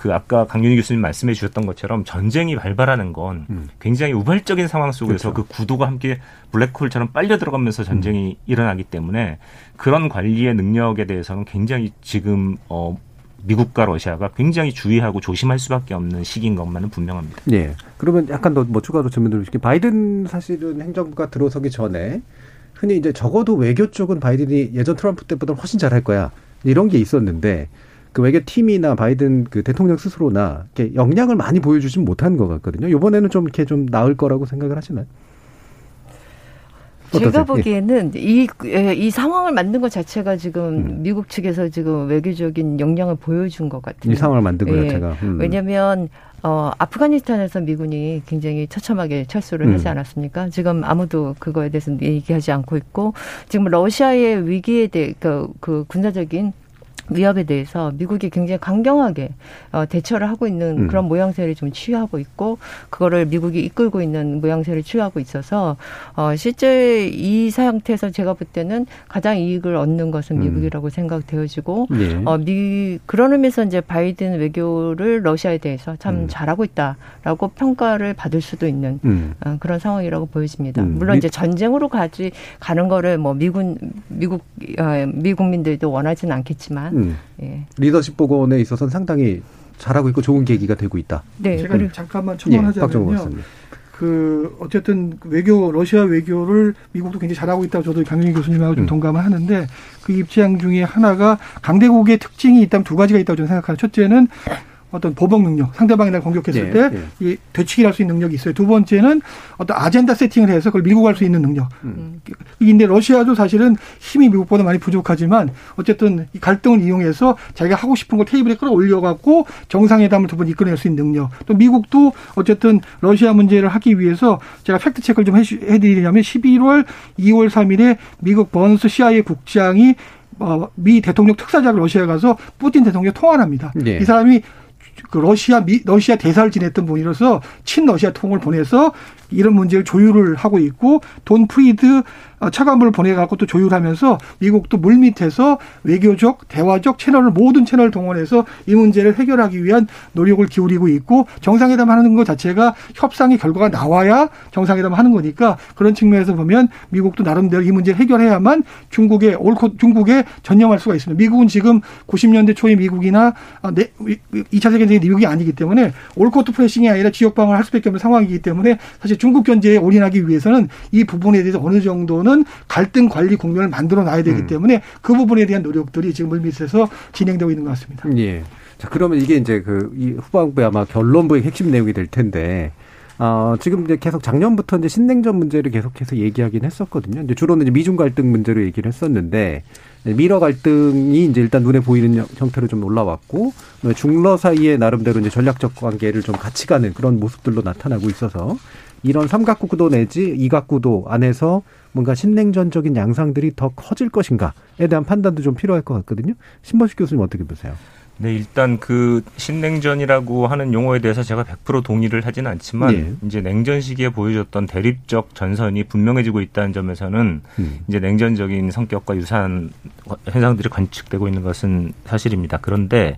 그 아까 강윤희 교수님 말씀해 주셨던 것처럼 전쟁이 발발하는 건 음. 굉장히 우발적인 상황 속에서 그렇죠. 그 구도가 함께 블랙홀처럼 빨려 들어가면서 전쟁이 음. 일어나기 때문에 그런 관리의 능력에 대해서는 굉장히 지금 어 미국과 러시아가 굉장히 주의하고 조심할 수밖에 없는 시기인 것만은 분명합니다. 네. 그러면 약간 더 뭐 추가로 질문 드리고 싶게 바이든 사실은 행정부가 들어서기 전에 흔히 이제 적어도 외교 쪽은 바이든이 예전 트럼프 때보다 훨씬 잘할 거야. 이런 게 있었는데 그 외교 팀이나 바이든 그 대통령 스스로나 이렇게 역량을 많이 보여주진 못한 것 같거든요. 이번에는 좀 이렇게 좀 나을 거라고 생각을 하시나요? 제가 보기에는 이, 이 상황을 만든 것 자체가 지금 음. 미국 측에서 지금 외교적인 역량을 보여준 것 같아요. 이 상황을 만든 것 예. 자체가. 음. 왜냐하면 어, 아프가니스탄에서 미군이 굉장히 처참하게 철수를 음. 하지 않았습니까? 지금 아무도 그거에 대해서 얘기하지 않고 있고, 지금 러시아의 위기에 대해, 그, 그 군사적인 위협에 대해서 미국이 굉장히 강경하게 어, 대처를 하고 있는 음. 그런 모양새를 좀 취하고 있고 그거를 미국이 이끌고 있는 모양새를 취하고 있어서 어, 실제 이 상태에서 제가 볼 때는 가장 이익을 얻는 것은 음. 미국이라고 음. 생각되어지고 네. 어, 미 그런 의미에서 이제 바이든 외교를 러시아에 대해서 참 음. 잘하고 있다라고 평가를 받을 수도 있는 음. 어, 그런 상황이라고 보여집니다. 음. 물론 이제 전쟁으로 가지 가는 거를 뭐 미군 미국 어, 미국민들도 원하지는 않겠지만 음. 예. 리더십 복원에 있어서는 상당히 잘하고 있고 좋은 계기가 되고 있다. 네. 제가 음. 잠깐만 첨언하자면요. 예, 그 어쨌든 외교 러시아 외교를 미국도 굉장히 잘하고 있다고 저도 강윤희 교수님하고 좀 음. 동감을 하는데 그 입장 중에 하나가 강대국의 특징이 있다면 두 가지가 있다고 저는 생각하는 첫째는 어떤 보복 능력, 상대방이 날 공격했을 네, 때이 네. 되치기를 할 수 있는 능력이 있어요. 두 번째는 어떤 아젠다 세팅을 해서 그걸 밀고 갈 수 있는 능력. 음. 근데 러시아도 사실은 힘이 미국보다 많이 부족하지만 어쨌든 이 갈등을 이용해서 자기가 하고 싶은 걸 테이블에 끌어올려 갖고 정상회담을 두 번 이끌어낼 수 있는 능력. 또 미국도 어쨌든 러시아 문제를 하기 위해서 제가 fact check를 좀 해드리려면 11월 2일 3일에 미국 번스 CIA 국장이 어, 미 대통령 특사자가 러시아에 가서 푸틴 대통령 통화를 합니다. 네. 이 사람이 그 러시아 미 러시아 대사를 지냈던 분이라서 친 러시아 통을 보내서 이런 문제를 조율을 하고 있고 돈 프리드 어, 차관부를 보내갖고 또 조율하면서 미국도 물밑에서 외교적, 대화적 채널을 모든 채널을 동원해서 이 문제를 해결하기 위한 노력을 기울이고 있고 정상회담 하는 것 자체가 협상의 결과가 나와야 정상회담 하는 거니까 그런 측면에서 보면 미국도 나름대로 이 문제를 해결해야만 중국의 옳고 중국에 전념할 수가 있습니다. 미국은 지금 90년대 초에 미국이나 2차 아, 세계대전 미국이 아니기 때문에 올코트 프레싱이 아니라 지역 방어를 할 수밖에 없는 상황이기 때문에 사실 중국 견제에 올인하기 위해서는 이 부분에 대해서 어느 정도는 갈등 관리 국면을 만들어 놔야 되기 음. 때문에 그 부분에 대한 노력들이 지금 물밑에서 진행되고 있는 것 같습니다. 예. 자, 그러면 이게 이제 그 이 후반부에 아마 결론부의 핵심 내용이 될 텐데 어, 지금 이제 계속 작년부터 이제 신냉전 문제를 계속해서 얘기하긴 했었거든요. 이제 주로는 이제 미중 갈등 문제로 얘기를 했었는데 미러 갈등이 이제 일단 눈에 보이는 형태로 좀 올라왔고 중러 사이에 나름대로 이제 전략적 관계를 좀 같이 가는 그런 모습들로 나타나고 있어서 이런 삼각 구도 내지 이각 구도 안에서 뭔가 신냉전적인 양상들이 더 커질 것인가에 대한 판단도 좀 필요할 것 같거든요. 신범식 교수님 어떻게 보세요? 네, 일단 그 신냉전이라고 하는 용어에 대해서 제가 100% 동의를 하지는 않지만 예. 이제 냉전 시기에 보여줬던 대립적 전선이 분명해지고 있다는 점에서는 음. 이제 냉전적인 성격과 유사한 현상들이 관측되고 있는 것은 사실입니다. 그런데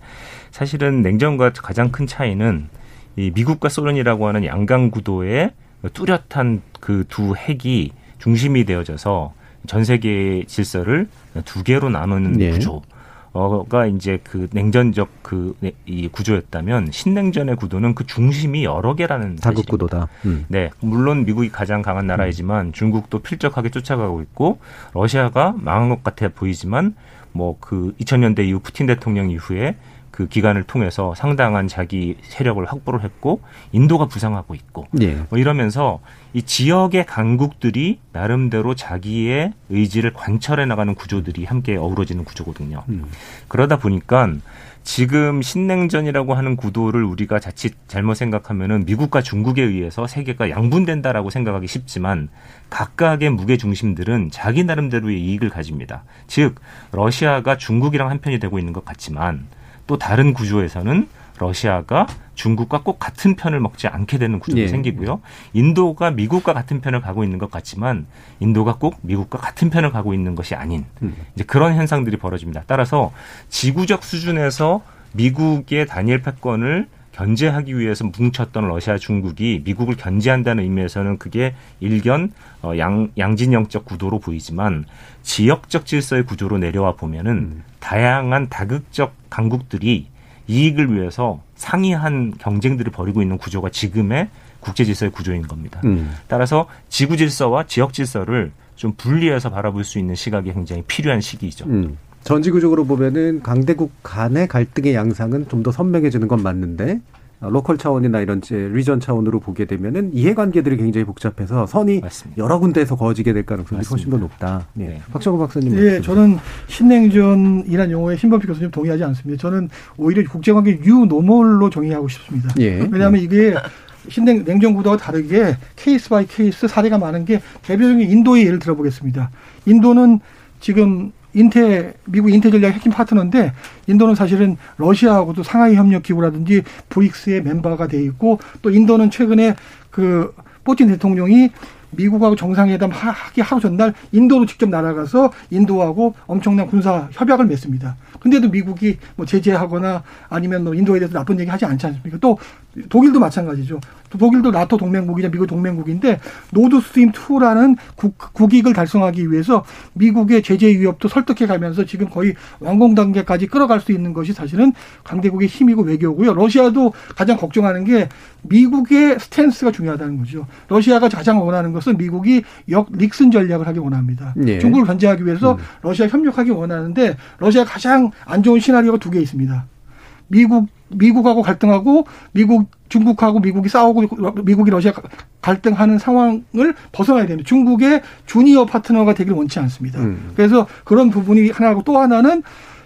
사실은 냉전과 가장 큰 차이는 이 미국과 소련이라고 하는 양강 구도의 뚜렷한 그 두 핵이 중심이 되어져서 전 세계의 질서를 두 개로 나누는 네. 구조가 이제 그 냉전적 그 이 구조였다면 신냉전의 구도는 그 중심이 여러 개라는 다국 구도다. 음. 네, 물론 미국이 가장 강한 나라이지만 중국도 필적하게 쫓아가고 있고 러시아가 망한 것 같아 보이지만 뭐 그 2000년대 이후 푸틴 대통령 이후에 그 기간을 통해서 상당한 자기 세력을 확보를 했고 인도가 부상하고 있고 예. 뭐 이러면서 이 지역의 강국들이 나름대로 자기의 의지를 관철해 나가는 구조들이 함께 어우러지는 구조거든요. 음. 그러다 보니까 지금 신냉전이라고 하는 구도를 우리가 자칫 잘못 생각하면은 미국과 중국에 의해서 세계가 양분된다라고 생각하기 쉽지만 각각의 무게 중심들은 자기 나름대로의 이익을 가집니다. 즉 러시아가 중국이랑 한편이 되고 있는 것 같지만 또 다른 구조에서는 러시아가 중국과 꼭 같은 편을 먹지 않게 되는 구조도 예. 생기고요. 인도가 미국과 같은 편을 가고 있는 것 같지만 인도가 꼭 미국과 같은 편을 가고 있는 것이 아닌 음. 이제 그런 현상들이 벌어집니다. 따라서 지구적 수준에서 미국의 단일 패권을 견제하기 위해서 뭉쳤던 러시아 중국이 미국을 견제한다는 의미에서는 그게 일견 어, 양, 양진영적 구도로 보이지만 지역적 질서의 구조로 내려와 보면은 음. 다양한 다극적 강국들이 이익을 위해서 상이한 경쟁들을 벌이고 있는 구조가 지금의 국제 질서의 구조인 겁니다. 음. 따라서 지구 질서와 지역 질서를 좀 분리해서 바라볼 수 있는 시각이 굉장히 필요한 시기이죠. 음. 전지구적으로 보면은 강대국 간의 갈등의 양상은 좀 더 선명해지는 건 맞는데 어, 로컬 차원이나 이런 리전 차원으로 보게 되면은 이해관계들이 굉장히 복잡해서 선이 맞습니다. 여러 군데에서 거어지게 될 가능성이 맞습니다. 훨씬 더 높다. 예. 네. 박정호 박사님. 예, 저는 신냉전이란 용어에 신범철 교수님 동의하지 않습니다. 저는 오히려 국제관계 new normal로 정의하고 싶습니다. 예. 왜냐하면 이게 신냉 냉전 구도와 다르게 case by case 사례가 많은 게 대표적인 인도의 예를 들어보겠습니다. 인도는 지금 인테 미국 인태 전략 핵심 파트너인데 인도는 사실은 러시아하고도 상하이 협력 기구라든지 브릭스의 멤버가 돼 있고 또 인도는 최근에 그 푸틴 대통령이 미국하고 정상회담 하기 하루 전날 인도로 직접 날아가서 인도하고 엄청난 군사 협약을 맺습니다. 근데도 미국이 뭐 제재하거나 아니면 뭐 인도에 대해서 나쁜 얘기 하지 않지 않습니까? 또 독일도 마찬가지죠. 독일도 나토 동맹국이자 미국 동맹국인데 노드 스트림 2라는 국, 국익을 달성하기 위해서 미국의 제재 위협도 설득해 가면서 지금 거의 완공 단계까지 끌어갈 수 있는 것이 사실은 강대국의 힘이고 외교고요. 러시아도 가장 걱정하는 게 미국의 스탠스가 중요하다는 거죠. 러시아가 가장 원하는 것은 미국이 역 릭슨 전략을 하기 원합니다. 네. 중국을 견제하기 위해서 음. 러시아 협력하기 원하는데 러시아 가장 안 좋은 시나리오가 두 개 있습니다. 미국 미국하고 갈등하고 미국 중국하고 미국이 싸우고 미국이 러시아 갈등하는 상황을 벗어나야 됩니다. 중국의 주니어 파트너가 되길 원치 않습니다. 음. 그래서 그런 부분이 하나고 또 하나는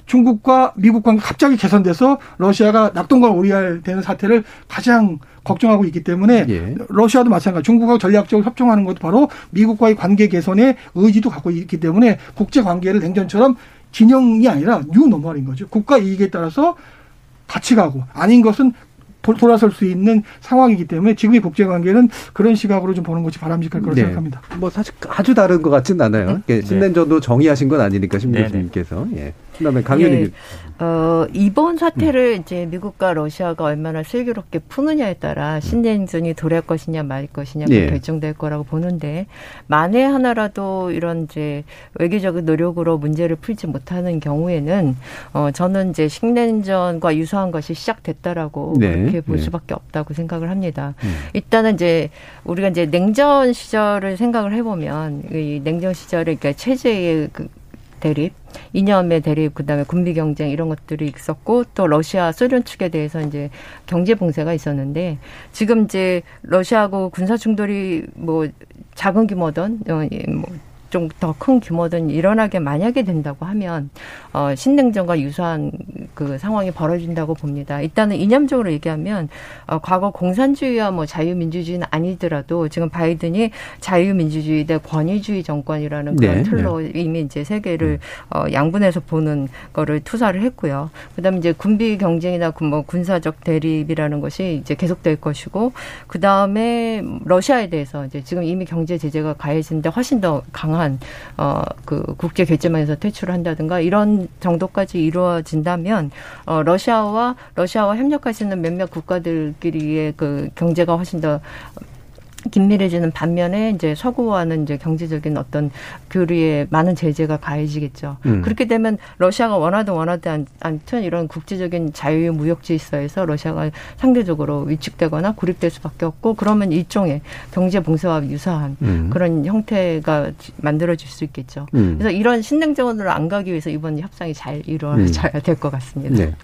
중국과 미국 관계 갑자기 개선돼서 러시아가 낙동강 오리알 되는 사태를 가장 걱정하고 있기 때문에 예. 러시아도 마찬가지 중국하고 전략적으로 협정하는 것도 바로 미국과의 관계 개선의 의지도 갖고 있기 때문에 국제 관계를 냉전처럼 진영이 아니라 new normal인 거죠. 국가 이익에 따라서 같이 가고 아닌 것은 돌아설 수 있는 상황이기 때문에 지금의 국제 관계는 그런 시각으로 좀 보는 것이 바람직할 거라고 네. 생각합니다. 뭐 사실 아주 다른 것 같지는 않아요. 네. 신냉전도 정의하신 건 아니니까 심 교수님께서. 예. 그다음에 강연님. 예. 어, 이번 사태를 음. 이제 미국과 러시아가 얼마나 슬기롭게 푸느냐에 따라 신냉전이 도래할 것이냐 말 것이냐가 예. 결정될 거라고 보는데 만에 하나라도 이런 이제 외교적인 노력으로 문제를 풀지 못하는 경우에는 어, 저는 이제 신냉전과 유사한 것이 시작됐다라고 네. 그렇게 볼 네. 수밖에 없다고 생각을 합니다. 음. 일단은 이제 우리가 이제 냉전 시절을 생각을 해보면 이 냉전 시절에 그러니까 체제의 그 대립, 이념의 대립, 그다음에 군비 경쟁 이런 것들이 있었고 또 러시아, 소련 측에 대해서 이제 경제 봉쇄가 있었는데 지금 이제 러시아하고 군사 충돌이 뭐 작은 규모든 어, 예, 뭐 좀 더 큰 규모든 일어나게 만약에 된다고 하면 어 신냉전과 유사한 그 상황이 벌어진다고 봅니다. 일단은 이념적으로 얘기하면 어 과거 공산주의와 뭐 자유민주주의는 아니더라도 지금 바이든이 자유민주주의 대 권위주의 정권이라는 그런 네, 틀로 네. 이미 이제 세계를 음. 어 양분해서 보는 거를 투사를 했고요. 그다음에 이제 군비 경쟁이나 뭐 군사적 대립이라는 것이 이제 계속될 것이고 그다음에 러시아에 대해서 이제 지금 이미 경제 제재가 가해지는데 훨씬 더 강한 강한 어 그 국제 결제망에서 퇴출을 한다든가 이런 정도까지 이루어진다면 어 러시아와 러시아와 협력하시는 몇몇 국가들끼리의 그 경제가 훨씬 더 긴밀해지는 반면에 이제 서구와는 이제 경제적인 어떤 교류에 많은 제재가 가해지겠죠. 음. 그렇게 되면 러시아가 원하든 원하지 않든 이런 국제적인 자유 무역 질서에서 러시아가 상대적으로 위축되거나 고립될 수밖에 없고 그러면 일종의 경제 봉쇄와 유사한 음. 그런 형태가 만들어질 수 있겠죠. 음. 그래서 이런 신냉전으로 안 가기 위해서 이번 협상이 잘 이루어져야 음. 될것 같습니다. 네.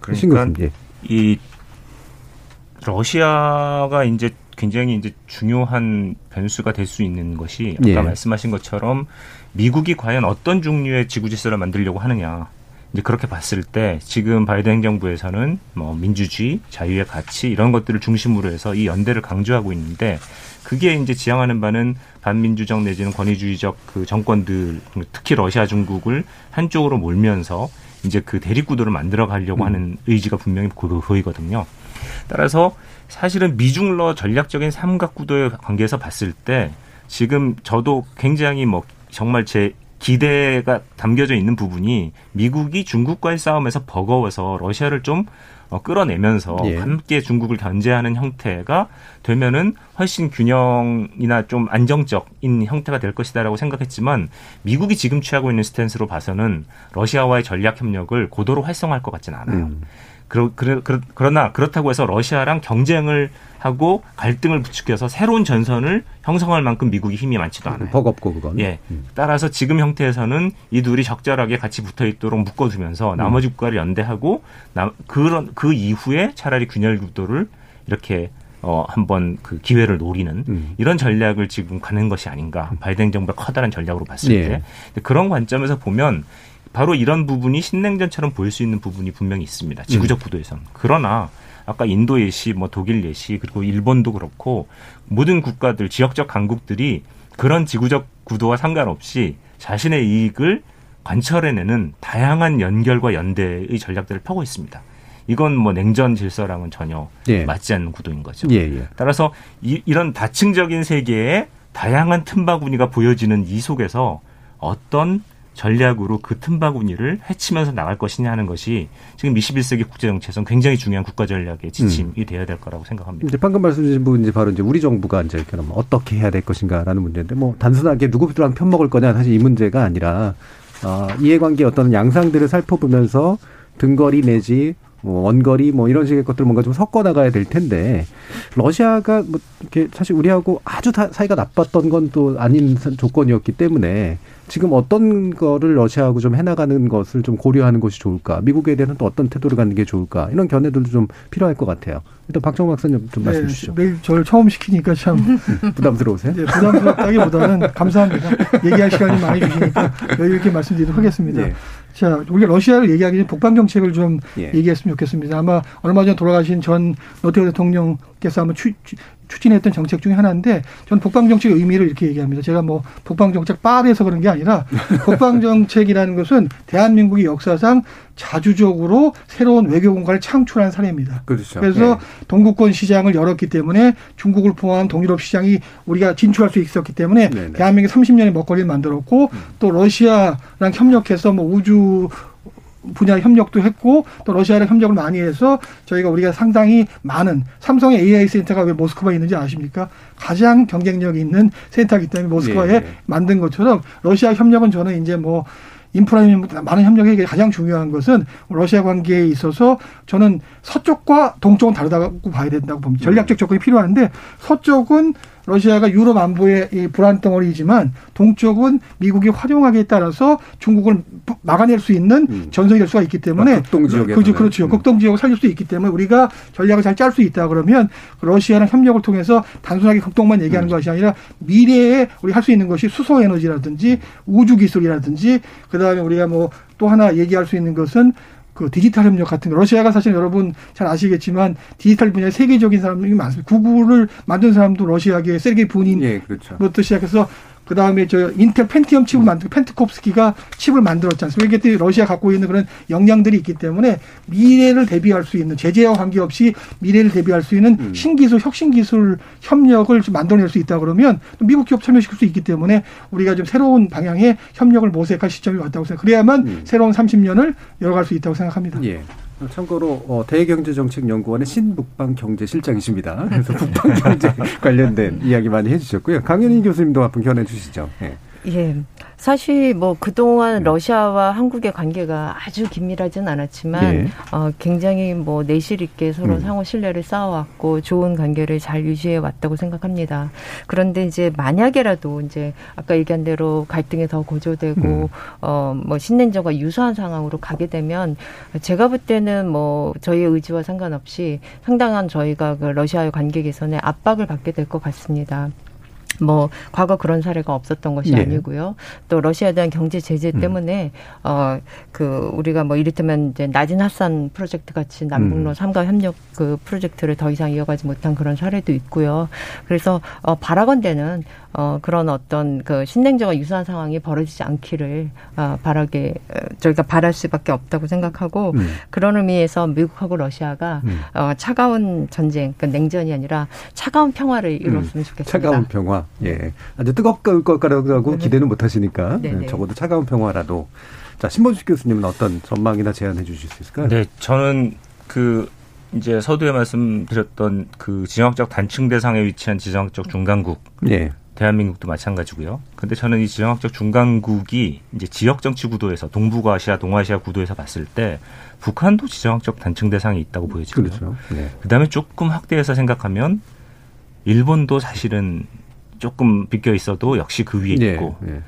그러니까 예. 이 러시아가 이제 굉장히 이제 중요한 변수가 될 수 있는 것이 아까 예. 말씀하신 것처럼 미국이 과연 어떤 종류의 지구 질서를 만들려고 하느냐. 이제 그렇게 봤을 때 지금 바이든 행정부에서는 뭐 민주주의, 자유의 가치 이런 것들을 중심으로 해서 이 연대를 강조하고 있는데 그게 이제 지향하는 바는 반민주적 내지는 권위주의적 그 정권들 특히 러시아 중국을 한쪽으로 몰면서 이제 그 대립 구도를 만들어 가려고 음. 하는 의지가 분명히 보이거든요. 따라서 사실은 미중러 전략적인 삼각 구도의 관계에서 봤을 때 지금 저도 굉장히 뭐 정말 제 기대가 담겨져 있는 부분이 미국이 중국과의 싸움에서 버거워서 러시아를 좀 어, 끌어내면서 예. 함께 중국을 견제하는 형태가 되면은 훨씬 균형이나 좀 안정적인 형태가 될 것이다라고 생각했지만 미국이 지금 취하고 있는 스탠스로 봐서는 러시아와의 전략 협력을 고도로 활성화할 것 같지는 않아요. 음. 그러, 그러, 그러나 그렇다고 해서 러시아랑 경쟁을 하고 갈등을 부추겨서 새로운 전선을 형성할 만큼 미국이 힘이 많지도 않아요. 버겁고 그건. 예. 음. 따라서 지금 형태에서는 이 둘이 적절하게 같이 붙어 있도록 묶어두면서 음. 나머지 국가를 연대하고 나, 그런 그 이후에 차라리 균열 구도를 이렇게 어, 한번 그 기회를 노리는 음. 이런 전략을 지금 가는 것이 아닌가. 바이든 정부의 커다란 전략으로 봤을 예. 때. 그런 관점에서 보면 바로 이런 부분이 신냉전처럼 보일 수 있는 부분이 분명히 있습니다. 지구적 음. 구도에서는. 그러나 아까 인도 예시, 뭐 독일 예시, 그리고 일본도 그렇고 모든 국가들, 지역적 강국들이 그런 지구적 구도와 상관없이 자신의 이익을 관철해내는 다양한 연결과 연대의 전략들을 펴고 있습니다. 이건 뭐 냉전 질서랑은 전혀 예. 맞지 않는 구도인 거죠. 예, 예. 따라서 이, 이런 다층적인 세계에 다양한 틈바구니가 보여지는 이 속에서 어떤 전략으로 그 틈바구니를 헤치면서 나갈 것이냐 하는 것이 지금 21세기 국제 정치에서는 굉장히 중요한 국가 전략의 지침이 음. 돼야 될 거라고 생각합니다. 이제 방금 말씀 주신 부분이 바로 이제 우리 정부가 이제 그럼 어떻게 해야 될 것인가라는 문제인데 뭐 단순하게 누구랑 편 먹을 거냐 사실 이 문제가 아니라 어, 이해관계 어떤 양상들을 살펴보면서 등거리 내지 뭐 원거리 뭐 이런 식의 것들 뭔가 좀 섞어 나가야 될 텐데 러시아가 뭐 이렇게 사실 우리하고 아주 사이가 나빴던 건 또 아닌 조건이었기 때문에 지금 어떤 거를 러시아하고 좀 해나가는 것을 좀 고려하는 것이 좋을까 미국에 대해서는 또 어떤 태도를 갖는 게 좋을까 이런 견해들도 좀 필요할 것 같아요. 일단 박정 박사님 좀 말씀 네, 주시죠. 매일 저를 처음 시키니까 참 부담스러우세요? 네, 부담스럽다기보다는 감사합니다. 얘기할 시간이 많이 주시니까 있게 말씀드리도록 하겠습니다. 네. 자, 우리가 러시아를 얘기하기 전에 북방 정책을 좀 예. 얘기했으면 좋겠습니다. 아마 얼마 전 돌아가신 전 노태우 대통령께서 한번 추, 추진했던 정책 중에 하나인데 저는 북방 정책의 의미를 이렇게 얘기합니다. 제가 뭐 북방 정책 빠르해서 그런 게 아니라 북방 정책이라는 것은 대한민국의 역사상 자주적으로 새로운 외교 공간을 창출한 사례입니다. 그렇죠. 그래서 네. 동구권 시장을 열었기 때문에 중국을 포함한 동유럽 시장이 우리가 진출할 수 있었기 때문에 네 네. 대한민국이 30년의 먹거리를 만들었고 음. 또 러시아랑 협력해서 뭐 우주 분야 협력도 했고 또 러시아랑 협력을 많이 해서 저희가 우리가 상당히 많은 삼성의 AI 센터가 왜 모스크바에 있는지 아십니까? 가장 경쟁력 있는 센터이기 때문에 모스크바에 네. 만든 것처럼 러시아 협력은 저는 이제 뭐 인프라 많은 협력이 가장 중요한 것은 러시아 관계에 있어서 저는 서쪽과 동쪽은 다르다고 봐야 된다고 봅니다. 전략적 접근이 필요한데 서쪽은 러시아가 유럽 안보의 이 불안 덩어리이지만 동쪽은 미국이 활용하기에 따라서 중국을 막아낼 수 있는 음. 전선이 될 수가 있기 때문에 아, 극동 지역에 그렇죠, 그렇죠. 음. 극동 지역을 살릴 수 있기 때문에 우리가 전략을 잘 짤 수 있다 그러면 러시아랑 협력을 통해서 단순하게 극동만 얘기하는 음. 것이 아니라 미래에 우리 할 수 있는 것이 수소 에너지라든지 우주 기술이라든지 그다음에 우리가 뭐 또 하나 얘기할 수 있는 것은 그 디지털 협력 같은 거 러시아가 사실 여러분 잘 아시겠지만 디지털 분야에 세계적인 사람들이 많습니다. 구글을 만든 사람도 러시아계 세르게이 분인 예, 그렇죠. 부터 시작해서 그 다음에 저 인텔 펜티엄 칩을 만든 펜트콥스키가 칩을 만들었지 않습니까? 이게 러시아 갖고 있는 그런 역량들이 있기 때문에 미래를 대비할 수 있는 제재와 관계없이 미래를 대비할 수 있는 음. 신기술, 혁신기술 협력을 만들어낼 수 있다 그러면 미국 기업 참여시킬 수 있기 때문에 우리가 좀 새로운 방향의 협력을 모색할 시점이 왔다고 생각. 그래야만 음. 새로운 30년을 열어갈 수 있다고 생각합니다. 예. 참고로 어, 대경제정책연구원의 신북방 경제실장이십니다. 그래서 북방 경제 관련된 이야기 많이 해주셨고요. 강현희 교수님도 한번 견해 주시죠. 네. 예. 사실 뭐 그동안 네. 러시아와 한국의 관계가 아주 긴밀하진 않았지만 네. 어, 굉장히 뭐 내실 있게 서로 음. 상호 신뢰를 쌓아왔고 좋은 관계를 잘 유지해 왔다고 생각합니다. 그런데 이제 만약에라도 이제 아까 얘기한 대로 갈등이 더 고조되고 음. 어뭐 신냉전과 유사한 상황으로 가게 되면 제가 볼 때는 뭐 저희의 의지와 상관없이 상당한 저희가 그 러시아의 관계 개선에 압박을 받게 될 것 같습니다. 뭐 과거 그런 사례가 없었던 것이 네. 아니고요. 또 러시아에 대한 경제 제재 음. 때문에 음. 어, 어그 우리가 뭐 이를테면 이제 낮은 합산 프로젝트 같이 남북로 음. 삼각 협력 그 프로젝트를 더 이상 이어가지 못한 그런 사례도 있고요. 그래서 어 바라건대는 어 그런 어떤 그 신냉전과 유사한 상황이 벌어지지 않기를 어 바라게 어, 저희가 바랄 수밖에 없다고 생각하고 음. 그런 의미에서 미국하고 러시아가 음. 어 차가운 전쟁 그러니까 냉전이 아니라 차가운 평화를 이루었으면 좋겠습니다. 차가운 평화. 예. 아주 뜨겁을 거라고 기대는 못 하시니까 네, 적어도 차가운 평화라도. 자, 신범식 교수님은 어떤 전망이나 제안해 주실 수 있을까요? 네, 저는 그 이제 서두에 말씀드렸던 그 지정학적 단층 대상에 위치한 지정학적 중간국. 예. 대한민국도 마찬가지고요. 근데 저는 이 지정학적 중간국이 이제 지역 정치 구도에서 동북아시아, 동아시아 구도에서 봤을 때 북한도 지정학적 단층 대상이 있다고 보여지고요. 그렇죠. 네. 그다음에 조금 확대해서 생각하면 일본도 사실은 조금 비껴 있어도 역시 그 위에 네, 있고 네.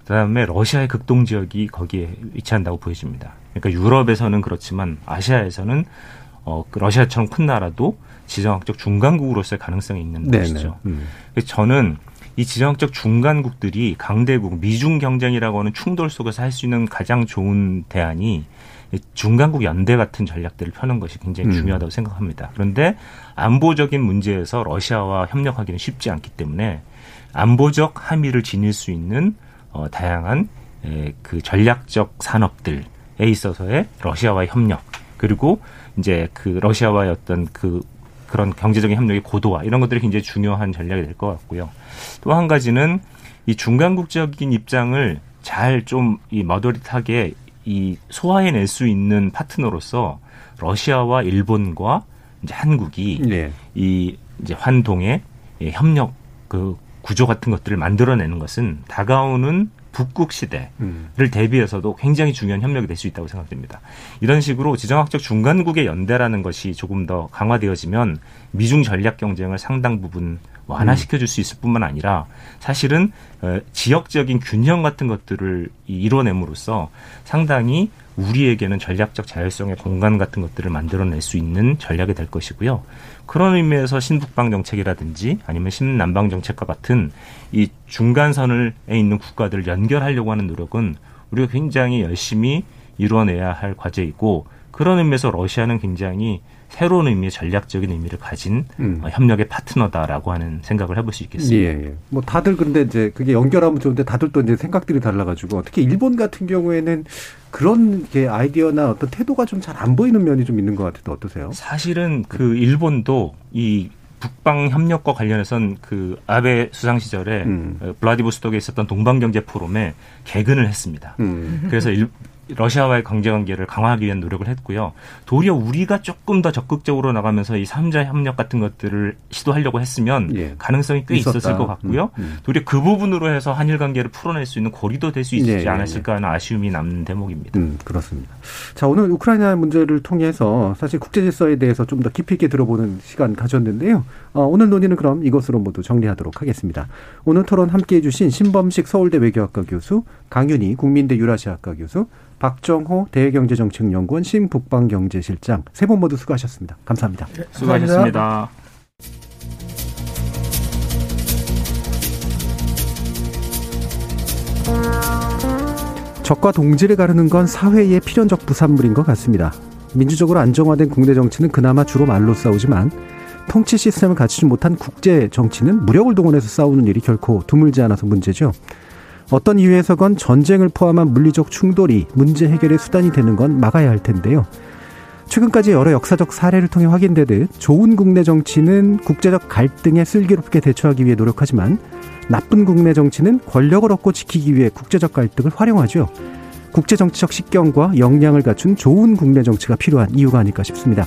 그다음에 러시아의 극동 지역이 거기에 위치한다고 보여집니다. 그러니까 유럽에서는 그렇지만 아시아에서는 어, 그 러시아처럼 큰 나라도 지정학적 중간국으로서의 가능성이 있는 네네. 것이죠. 음. 저는 이 지정학적 중간국들이 강대국 미중 경쟁이라고 하는 충돌 속에서 할 수 있는 가장 좋은 대안이 중간국 연대 같은 전략들을 펴는 것이 굉장히 음. 중요하다고 생각합니다. 그런데 안보적인 문제에서 러시아와 협력하기는 쉽지 않기 때문에 안보적 함의를 지닐 수 있는 어, 다양한 에, 그 전략적 산업들에 있어서의 러시아와의 협력 그리고 이제 그 러시아와의 어떤 그 그런 경제적인 협력의 고도화 이런 것들이 굉장히 중요한 전략이 될 것 같고요. 또 한 가지는 이 중간국적인 입장을 잘 좀 이 머더릿하게 이 소화해낼 수 있는 파트너로서 러시아와 일본과 이제 한국이 네. 이 이제 환동의 협력 그 구조 같은 것들을 만들어내는 것은 다가오는 북극 시대를 음. 대비해서도 굉장히 중요한 협력이 될 수 있다고 생각됩니다. 이런 식으로 지정학적 중간국의 연대라는 것이 조금 더 강화되어지면 미중 전략 경쟁을 상당 부분 완화시켜 줄 수 있을 뿐만 아니라 사실은 어, 지역적인 균형 같은 것들을 이뤄냄으로써 상당히 우리에게는 전략적 자율성의 공간 같은 것들을 만들어낼 수 있는 전략이 될 것이고요. 그런 의미에서 신북방 정책이라든지 아니면 신남방 정책과 같은 이 중간선에 있는 국가들을 연결하려고 하는 노력은 우리가 굉장히 열심히 이루어내야 할 과제이고 그런 의미에서 러시아는 굉장히 새로운 의미의 전략적인 의미를 가진 음. 어, 협력의 파트너다라고 하는 생각을 해볼 수 있겠습니다. 예, 예. 뭐 다들 근데 이제 그게 연결하면 좋은데 다들 또 이제 생각들이 달라가지고 특히 일본 같은 경우에는 그런 게 아이디어나 어떤 태도가 좀 잘 안 보이는 면이 좀 있는 것 같아도 어떠세요? 사실은 그 일본도 이 북방 협력과 관련해선 그 아베 수상 시절에 음. 어, 블라디보스톡에 있었던 동방 경제 포럼에 개근을 했습니다. 음. 그래서 일, 러시아와의 관계 관계를 강화하기 위한 노력을 했고요. 도리어 우리가 조금 더 적극적으로 나가면서 이 3자 협력 같은 것들을 시도하려고 했으면 예. 가능성이 꽤 있었다. 있었을 것 같고요. 음, 음. 도리어 그 부분으로 해서 한일 관계를 풀어낼 수 있는 고리도 될 수 있지 예, 예, 않았을까 하는 아쉬움이 남는 대목입니다. 음, 그렇습니다. 자, 오늘 우크라이나 문제를 통해서 사실 국제 질서에 대해서 좀 더 깊이 있게 들어보는 시간 가졌는데요. 어, 오늘 논의는 그럼 이것으로 모두 정리하도록 하겠습니다. 오늘 토론 함께해 주신 신범식 서울대 외교학과 교수, 강윤희 국민대 유라시아학과 교수, 박정호 대경제정책연구원 신북방경제실장 세 분 모두 수고하셨습니다. 감사합니다. 네, 수고하셨습니다. 적과 동지를 가르는 건 사회의 필연적 부산물인 것 같습니다. 민주적으로 안정화된 국내 정치는 그나마 주로 말로 싸우지만 통치 시스템을 갖추지 못한 국제 정치는 무력을 동원해서 싸우는 일이 결코 드물지 않아서 문제죠. 어떤 이유에서건 전쟁을 포함한 물리적 충돌이 문제 해결의 수단이 되는 건 막아야 할 텐데요. 최근까지 여러 역사적 사례를 통해 확인되듯 좋은 국내 정치는 국제적 갈등에 슬기롭게 대처하기 위해 노력하지만 나쁜 국내 정치는 권력을 얻고 지키기 위해 국제적 갈등을 활용하죠. 국제 정치적 식견과 역량을 갖춘 좋은 국내 정치가 필요한 이유가 아닐까 싶습니다.